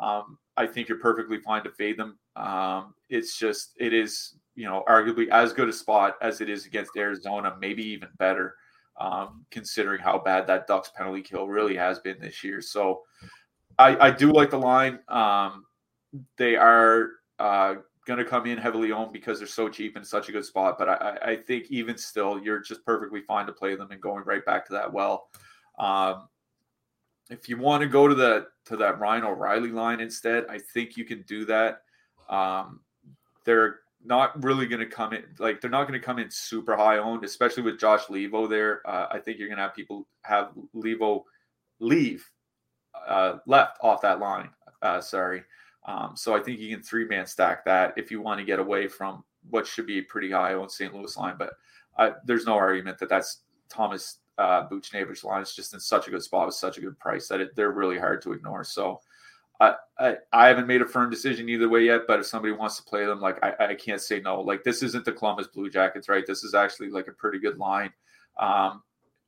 um, I think you're perfectly fine to fade them. Um, it's just it is you know arguably as good a spot as it is against Arizona, maybe even better um, considering how bad that Ducks penalty kill really has been this year. So I, I do like the line. Um, they are uh, going to come in heavily owned because they're so cheap and such a good spot. But I, I, think even still, you're just perfectly fine to play them and going right back to that well. Um, if you want to go to the to that Ryan O'Reilly line instead, I think you can do that. Um, they're not really going to come in like they're not going to come in super high owned, especially with Josh Leivo there. Uh, I think you're going to have people have Levo leave uh, left off that line. Uh, sorry. Um, so I think you can three man stack that if you want to get away from what should be a pretty high owned St. Louis line. But there's no argument that that's Thomas uh, Buchnevich's line. It's just in such a good spot with such a good price that it, they're really hard to ignore. So I, I, I haven't made a firm decision either way yet, but if somebody wants to play them, like I, I can't say no. Like this isn't the Columbus Blue Jackets, right? This is actually like a pretty good line um,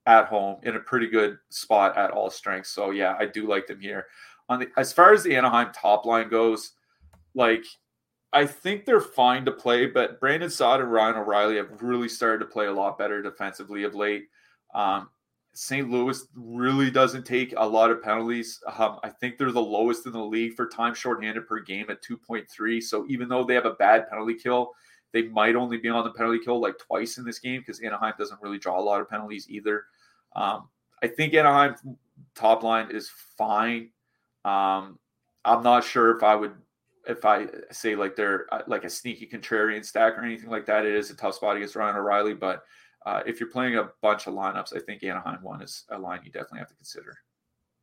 at home in a pretty good spot at all strengths. So yeah, I do like them here. On the as far as the Anaheim top line goes, like I think they're fine to play, but Brandon Saad and Ryan O'Reilly have really started to play a lot better defensively of late. Um, St. Louis really doesn't take a lot of penalties. Um, I think they're the lowest in the league for time shorthanded per game at 2.3. So even though they have a bad penalty kill, they might only be on the penalty kill like twice in this game because Anaheim doesn't really draw a lot of penalties either. Um, I think Anaheim top line is fine. Um, I'm not sure if I would if I say like they're uh, like a sneaky contrarian stack or anything like that. It is a tough spot against Ryan O'Reilly, but uh, if you're playing a bunch of lineups, I think Anaheim one is a line you definitely have to consider.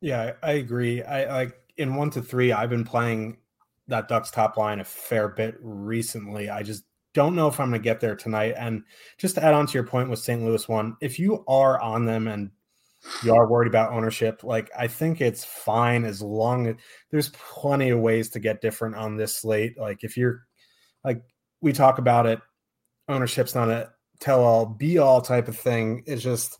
Yeah, I agree. I like in one to three, I've been playing that Ducks top line a fair bit recently. I just don't know if I'm going to get there tonight. And just to add on to your point with St. Louis one, if you are on them and you are worried about ownership, like I think it's fine as long as there's plenty of ways to get different on this slate. Like if you're like we talk about it, ownership's not a tell all be all type of thing is just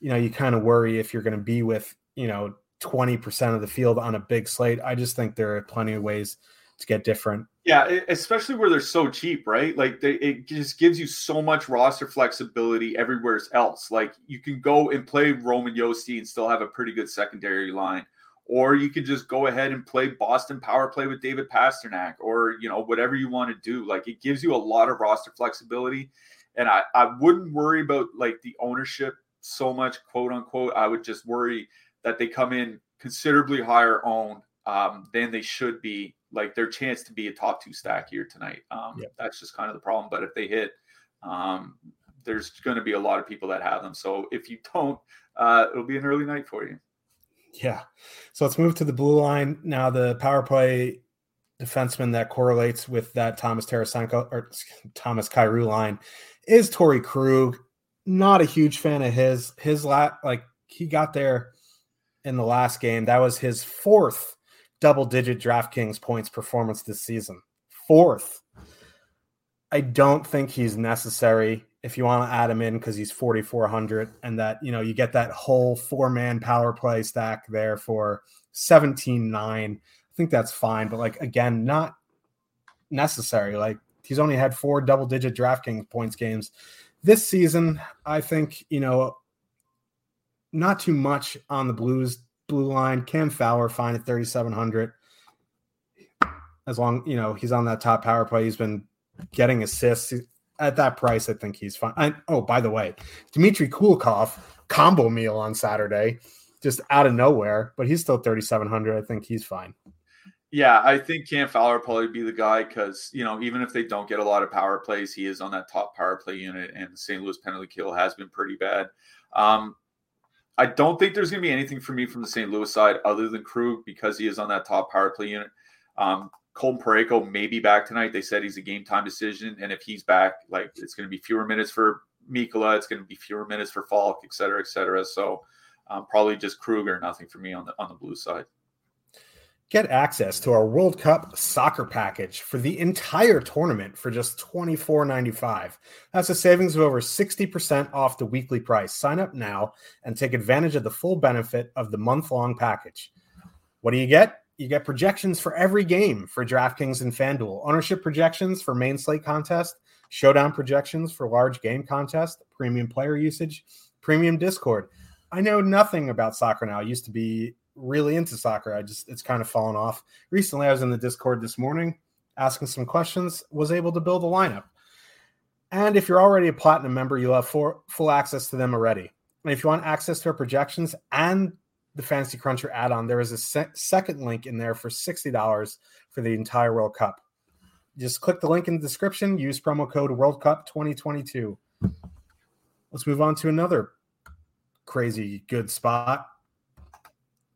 you know you kind of worry if you're going to be with you know 20% of the field on a big slate i just think there are plenty of ways to get different. Yeah, especially where they're so cheap, right? Like they, it just gives you so much roster flexibility everywhere else. Like you can go and play Roman Josi and still have a pretty good secondary line, or you could just go ahead and play Boston power play with David Pastrnak, or you know whatever you want to do. Like it gives you a lot of roster flexibility, and I I wouldn't worry about like the ownership so much, quote unquote. I would just worry that they come in considerably higher owned um, than they should be like their chance to be a top two stack here tonight. Um, yep. That's just kind of the problem. But if they hit, um, there's going to be a lot of people that have them. So if you don't, uh, it'll be an early night for you. Yeah. So let's move to the blue line now. The power play defenseman that correlates with that Thomas Tarasenko or Thomas Kyrou line is Torey Krug. Not a huge fan of his. His lat like he got there in the last game. That was his fourth double digit DraftKings points performance this season. Fourth. I don't think he's necessary if you want to add him in because he's 4,400 and that, you know, you get that whole four man power play stack there for 17 9. I think that's fine. But like, again, not necessary. Like, he's only had four double digit DraftKings points games this season. I think, you know, not too much on the Blues blue line. Cam Fowler fine at 3,700. As long, you know, he's on that top power play. He's been getting assists at that price. I think he's fine. Oh, by the way, Dmitry Kulikov combo meal on Saturday, just out of nowhere, but he's still 3,700. I think he's fine. Yeah, I think Cam Fowler probably be the guy because you know even if they don't get a lot of power plays, he is on that top power play unit, and the St. Louis penalty kill has been pretty bad. Um, I don't think there's going to be anything for me from the St. Louis side other than Krug because he is on that top power play unit. Um, Colton Parayko may be back tonight. They said he's a game time decision, and if he's back, like it's going to be fewer minutes for Mikkola, it's going to be fewer minutes for Faulk, et cetera, et cetera. So um, probably just Kruger, nothing for me on the on the blue side. Get access to our World Cup soccer package for the entire tournament for just $24.95. That's a savings of over 60% off the weekly price. Sign up now and take advantage of the full benefit of the month long package. What do you get? You get projections for every game for DraftKings and FanDuel, ownership projections for main slate contest, showdown projections for large game contest, premium player usage, premium Discord. I know nothing about soccer now. Used to be really into soccer. I just it's kind of fallen off. Recently, I was in the Discord this morning asking some questions, was able to build a lineup. And if you're already a platinum member, you'll have full, full access to them already. And if you want access to our projections and the Fantasy Cruncher add-on, there is a se- second link in there for $60 for the entire World Cup. Just click the link in the description, use promo code World Cup 2022. Let's move on to another crazy good spot.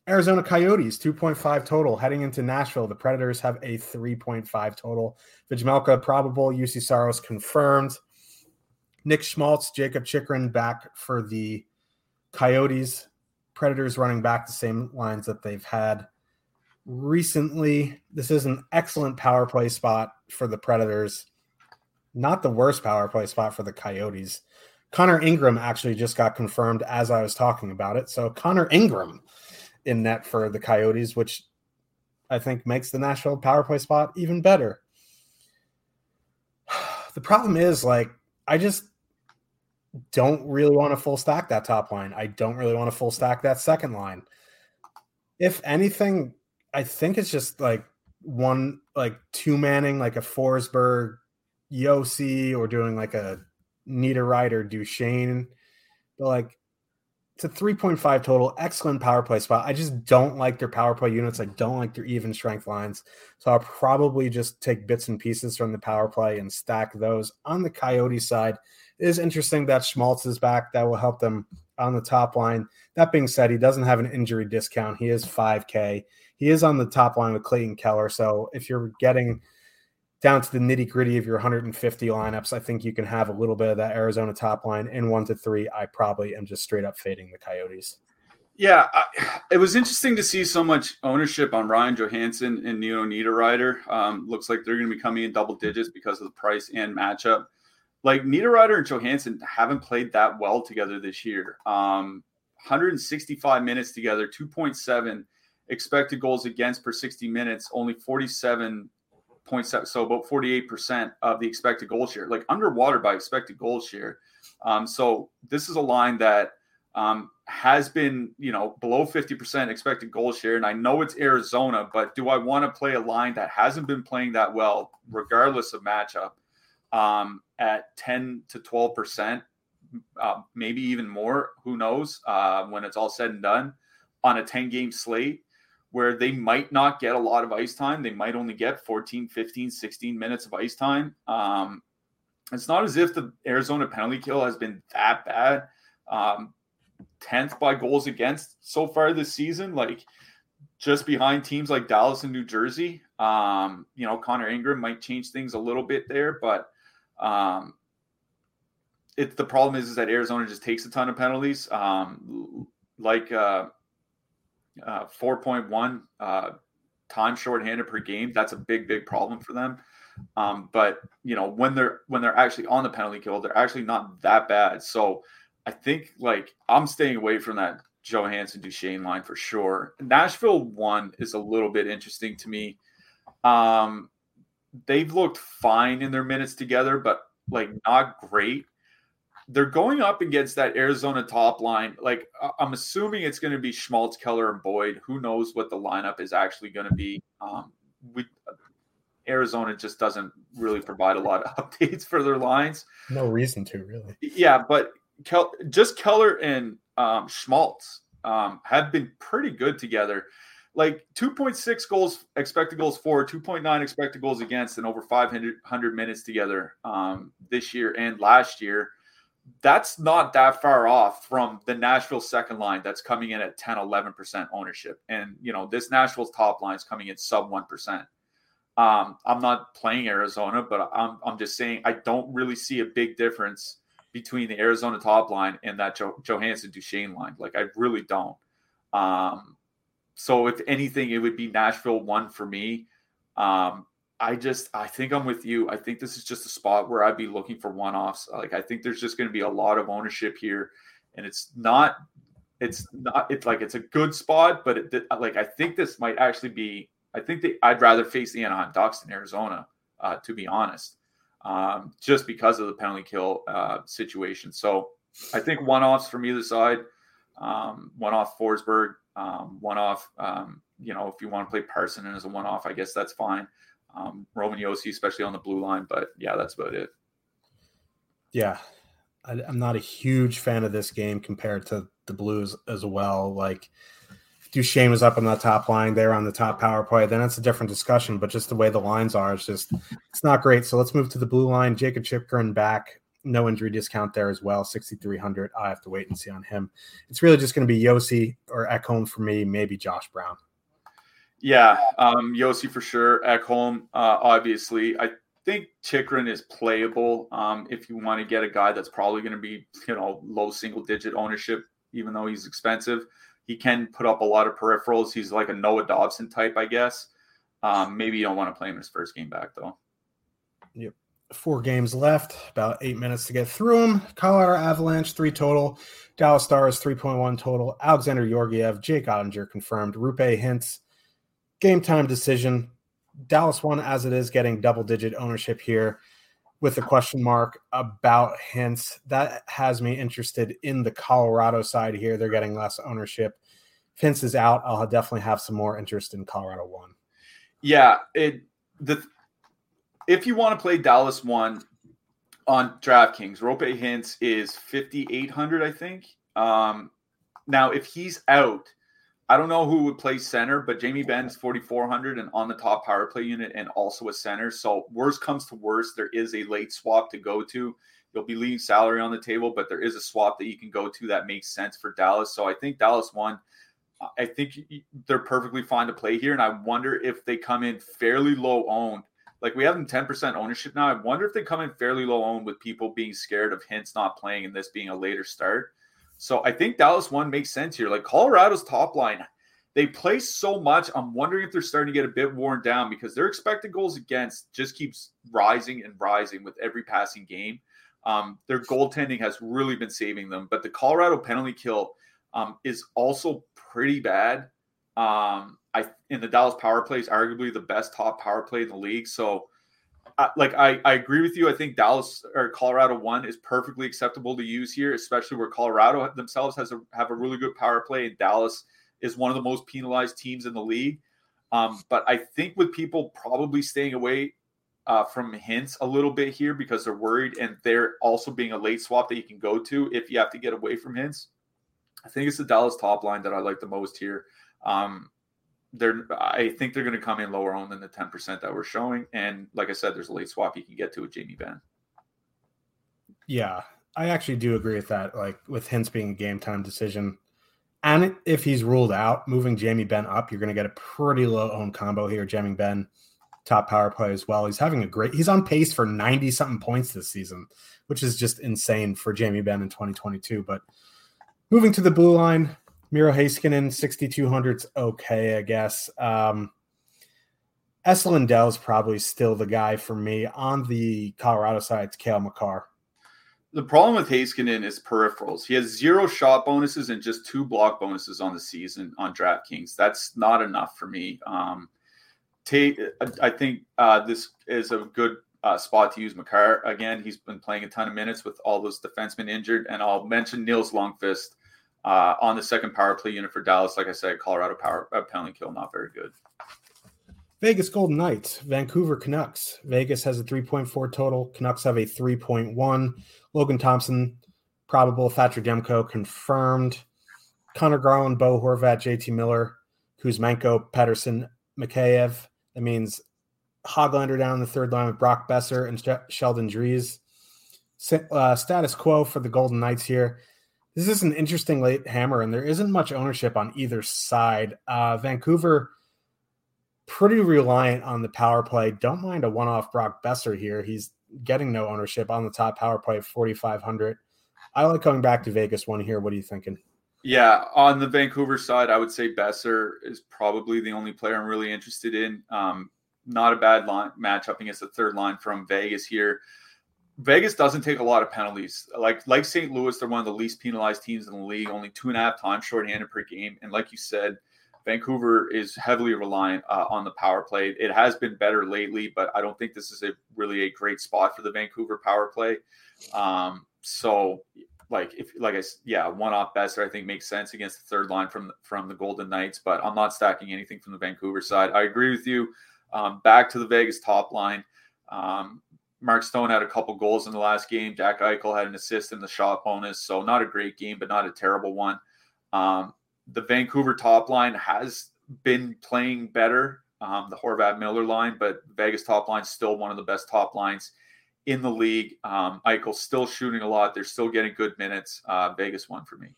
Arizona Coyotes, 2.5 total. Heading into Nashville, the Predators have a 3.5 total. Vejmelka probable, Juuse Saros confirmed. Nick Schmaltz, Jakob Chychrun back for the Coyotes. Predators running back the same lines that they've had recently. This is an excellent power play spot for the Predators. Not the worst power play spot for the Coyotes. Connor Ingram actually just got confirmed as I was talking about it. So Connor Ingram in net for the Coyotes, which I think makes the Nashville power play spot even better. The problem is, like, I just don't really want to full stack that top line. I don't really want to full stack that second line. If anything, I think it's just like one, like two manning, like a Forsberg, Josi, or doing like a Niederreiter, Duchene. But like, it's a 3.5 total. Excellent power play spot. I just don't like their power play units. I don't like their even strength lines. So I'll probably just take bits and pieces from the power play and stack those. On the Coyote side, it is interesting that Schmaltz is back. That will help them on the top line. That being said, he doesn't have an injury discount. He is 5K. He is on the top line with Clayton Keller. So if you're getting – down to the nitty gritty of your 150 lineups, I think you can have a little bit of that Arizona top line in one to three. I probably am just straight up fading the Coyotes. Yeah, I, it was interesting to see so much ownership on Ryan Johansen and Nino Niederreiter. Um, looks like they're going to be coming in double digits because of the price and matchup. Like Niederreiter and Johansen haven't played that well together this year. Um, 165 minutes together, 2.7 expected goals against per 60 minutes, only 47 0.7, so about 48% of the expected goal share, like underwater by expected goal share. Um, so this is a line that um, has been, you know, below 50% expected goal share. And I know it's Arizona, but do I want to play a line that hasn't been playing that well, regardless of matchup, um, at 10 to 12%, uh, maybe even more? Who knows uh, when it's all said and done on a 10 game slate where they might not get a lot of ice time. They might only get 14, 15, 16 minutes of ice time. Um, it's not as if the Arizona penalty kill has been that bad. Um, 10th by goals against so far this season, like just behind teams like Dallas and New Jersey. Um, you know, Connor Ingram might change things a little bit there, but um, it's the problem is, is that Arizona just takes a ton of penalties. Um, like uh, uh, 4.1 uh, time shorthanded per game. That's a big, big problem for them. Um, but you know, when they're when they're actually on the penalty kill, they're actually not that bad. So I think like I'm staying away from that Johansen Duchene line for sure. Nashville one is a little bit interesting to me. Um, they've looked fine in their minutes together, but like not great. They're going up against that Arizona top line. Like I'm assuming it's going to be Schmaltz, Keller, and Boyd. Who knows what the lineup is actually going to be? Um, we Arizona just doesn't really provide a lot of updates for their lines. No reason to really. Yeah, but Kel- just Keller and um, Schmaltz um, have been pretty good together. Like 2.6 goals, expected goals for, 2.9 expected goals against, and over 500 minutes together um, this year and last year. That's not that far off from the Nashville second line that's coming in at 10, 11% ownership. And, you know, this Nashville's top line is coming in sub 1%. Um, I'm not playing Arizona, but I'm, I'm just saying I don't really see a big difference between the Arizona top line and that jo- Johansen Duchene line. Like I really don't. Um, so if anything, it would be Nashville one for me. Um, I just I think I'm with you. I think this is just a spot where I'd be looking for one offs. Like I think there's just going to be a lot of ownership here, and it's not it's not it's like it's a good spot, but it, like I think this might actually be. I think that I'd rather face the Anaheim Ducks in Arizona, uh, to be honest um, just because of the penalty kill uh, situation. So I think one offs from either side, um, one off Forsberg, um, one off, um, you know, if you want to play Parson as a one off, I guess that's fine. Um, Roman Josi, especially on the blue line. But yeah, that's about it. Yeah. I, I'm not a huge fan of this game compared to the Blues as well. Like, Duchene was up on the top line, they're on the top power play, then it's a different discussion. But just the way the lines are, it's just it's not great. So let's move to the blue line. Jakob Chychrun back, no injury discount there as well, 6,300. I have to wait and see on him. It's really just going to be Josi or Ekholm for me, maybe Josh Brown. Yeah, um, Josi for sure. Ekholm, uh, obviously. I think Chychrun is playable um, if you want to get a guy that's probably going to be, you know, low single digit ownership, even though he's expensive. He can put up a lot of peripherals. He's like a Noah Dobson type, I guess. Um, maybe you don't want to play him his first game back though. Yep. Four games left, about eight minutes to get through them. Colorado Avalanche, three total. Dallas Stars, 3.1 total. Alexander Georgiev, Jake Oettinger confirmed. Roope Hintz, game time decision. Dallas one as it is, getting double digit ownership here with a question mark about Hintz. That has me interested in the Colorado side here. They're getting less ownership. Hintz is out. I'll definitely have some more interest in Colorado one. Yeah, it the if you want to play Dallas one on DraftKings, Roope Hintz is fifty eight hundred, I think. Um, now, if he's out, I don't know who would play center, but Jamie Benn's 4,400 and on the top power play unit and also a center. So, worst comes to worst, there is a late swap to go to. You'll be leaving salary on the table, but there is a swap that you can go to that makes sense for Dallas. So, I think Dallas one. I think they're perfectly fine to play here. And I wonder if they come in fairly low owned. Like we have them 10% ownership now. I wonder if they come in fairly low owned with people being scared of Hintz not playing and this being a later start. So I think Dallas one makes sense here. Like Colorado's top line, they play so much. I'm wondering if they're starting to get a bit worn down because their expected goals against just keeps rising and rising with every passing game. Um, their goaltending has really been saving them, but the Colorado penalty kill um, is also pretty bad. Um, I in the Dallas power play is arguably the best top power play in the league. So, like I, I agree with you. I think Dallas or Colorado one is perfectly acceptable to use here, especially where Colorado themselves has a have a really good power play, and Dallas is one of the most penalized teams in the league. Um, but I think with people probably staying away uh, from Hintz a little bit here because they're worried, and they're also being a late swap that you can go to if you have to get away from Hintz. I think it's the Dallas top line that I like the most here. Um, they're I think they're going to come in lower owned than the 10% that we're showing. And like I said, there's a late swap you can get to with Jamie Benn. Yeah, I actually do agree with that. Like with Hintz being a game time decision. And if he's ruled out, moving Jamie Benn up, you're going to get a pretty low owned combo here. Jamie Benn, top power play as well. He's having a great, he's on pace for 90 something points this season, which is just insane for Jamie Benn in 2022. But moving to the blue line, Miro Heiskanen, 6,200's okay, I guess. Um, is probably still the guy for me. On the Colorado side, it's Cale Makar. The problem with Heiskanen is peripherals. He has zero shot bonuses and just two block bonuses on the season on DraftKings. That's not enough for me. Um, Tate, I think uh, this is a good uh, spot to use Makar. Again, he's been playing a ton of minutes with all those defensemen injured. And I'll mention Nils Lundkvist uh, on the second power play unit for Dallas, like I said, Colorado power uh, penalty kill not very good. Vegas Golden Knights, Vancouver Canucks. Vegas has a 3.4 total. Canucks have a 3.1. Logan Thompson, probable. Thatcher Demko confirmed. Conor Garland, Bo Horvat, JT Miller, Kuzmenko, Pettersson, Mikheyev. That means Hoglander down the third line with Brock Boeser and Sheldon Dries. Uh, status quo for the Golden Knights here this is an interesting late hammer, and there isn't much ownership on either side. Uh, Vancouver pretty reliant on the power play. Don't mind a one-off Brock Boeser here. He's getting no ownership on the top power play of 4,500. I like going back to Vegas one here. What are you thinking? Yeah, on the Vancouver side, I would say Boeser is probably the only player I'm really interested in. Um, not a bad line matchup against the third line from Vegas here. Vegas doesn't take a lot of penalties. Like like St. Louis, they're one of the least penalized teams in the league, only two and a half times shorthanded per game. And like you said, Vancouver is heavily reliant uh, on the power play. It has been better lately, but I don't think this is a really a great spot for the Vancouver power play. Um, so, like if like I yeah, one off Boeser I think makes sense against the third line from from the Golden Knights, but I'm not stacking anything from the Vancouver side. I agree with you. Um, back to the Vegas top line. Um, Mark Stone had a couple goals in the last game. Jack Eichel had an assist in the shot bonus. So not a great game, but not a terrible one. Um, the Vancouver top line has been playing better, um, the Horvat Miller line, but Vegas top line is still one of the best top lines in the league. Um, Eichel's still shooting a lot. They're still getting good minutes. Uh, Vegas one for me.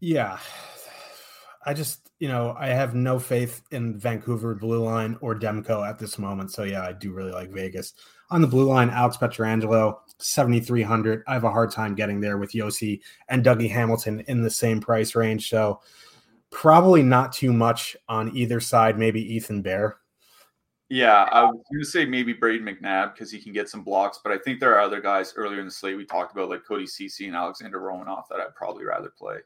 Yeah. I just you know, I have no faith in Vancouver blue line or Demko at this moment. So yeah, I do really like Vegas. On the blue line, Alex Pietrangelo, 7,300. I have a hard time getting there with Josi and Dougie Hamilton in the same price range. So probably not too much on either side. Maybe Ethan Bear. Yeah, I was going to say maybe Brayden McNabb because he can get some blocks, but I think there are other guys earlier in the slate we talked about, like Cody Ceci and Alexander Romanov, that I'd probably rather play.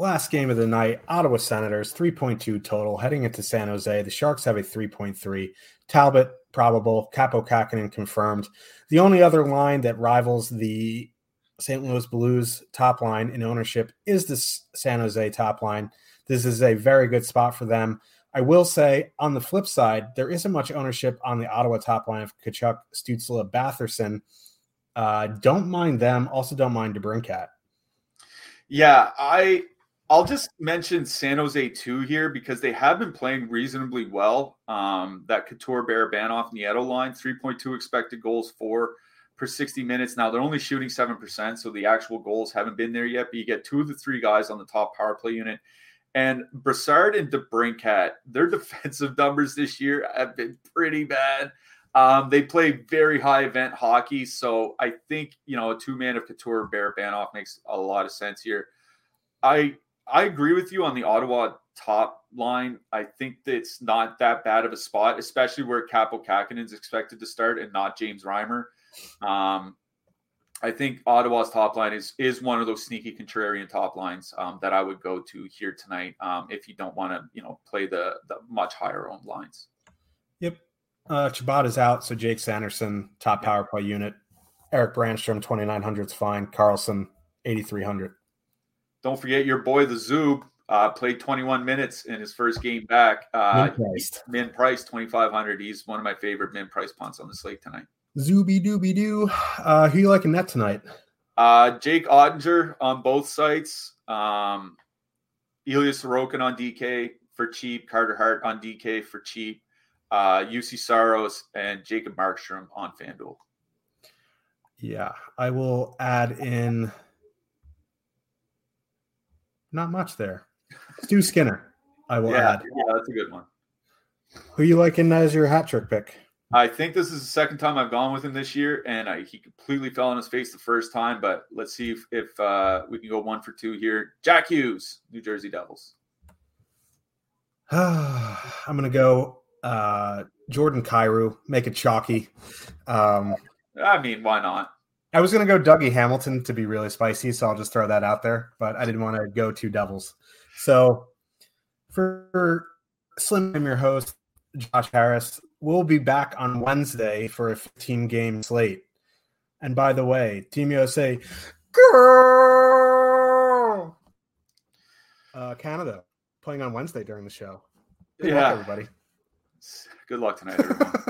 Last game of the night, Ottawa Senators, 3.2 total, heading into San Jose. The Sharks have a 3.3. Talbot, probable. Kaapo Kähkönen confirmed. The only other line that rivals the St. Louis Blues top line in ownership is the San Jose top line. This is a very good spot for them. I will say, on the flip side, there isn't much ownership on the Ottawa top line of Tkachuk, Stützle, Batherson. Uh, don't mind them. Also, don't mind DeBrincat. Yeah, I I'll just mention San Jose two here because they have been playing reasonably well. Um, that Couture, Barabanov, Nieto line, 3.2 expected goals for per 60 minutes. Now they're only shooting 7%, so the actual goals haven't been there yet, but you get two of the three guys on the top power play unit. And Brassard and DeBrincat, their defensive numbers this year have been pretty bad. Um, they play very high event hockey, so I think you know a two man of Couture, Barabanov makes a lot of sense here. I I agree with you on the Ottawa top line. I think it's not that bad of a spot, especially where Kaapo Kähkönen is expected to start and not James Reimer. Um, I think Ottawa's top line is is one of those sneaky contrarian top lines um, that I would go to here tonight um, if you don't want to, you know, play the the much higher owned lines. Yep. Uh, is out, so Jake Sanderson, top power play unit. Erik Brannstrom, 2,900 is fine. Karlsson 8,300. Don't forget your boy, the Zoob, uh, played 21 minutes in his first game back. Uh, min price 2,500. He's one of my favorite min price punts on the slate tonight. Zooby dooby doo. Uh, who you liking that tonight? Uh, Jake Oettinger on both sites. Um, Ilya Sorokin on DK for cheap. Carter Hart on DK for cheap. Uh, Juuse Saros and Jacob Markstrom on FanDuel. Yeah, I will add in not much there. Stu Skinner. I will yeah, add. Yeah, that's a good one. Who you liking as your hat trick pick? I think this is the second time I've gone with him this year, and I, he completely fell on his face the first time. But let's see if, if uh, we can go one for two here. Jack Hughes, New Jersey Devils. I'm going to go uh, Jordan Kyrou, make it chalky. Um, I mean, why not? I was going to go Dougie Hamilton to be really spicy, so I'll just throw that out there. But I didn't want to go two Devils. So for Slim, I'm your host, Josh Harris we'll be back on Wednesday for a 15 game slate. And by the way, Team USA, girl, uh, Canada playing on Wednesday during the show. Good yeah, luck, everybody. Good luck tonight, everyone.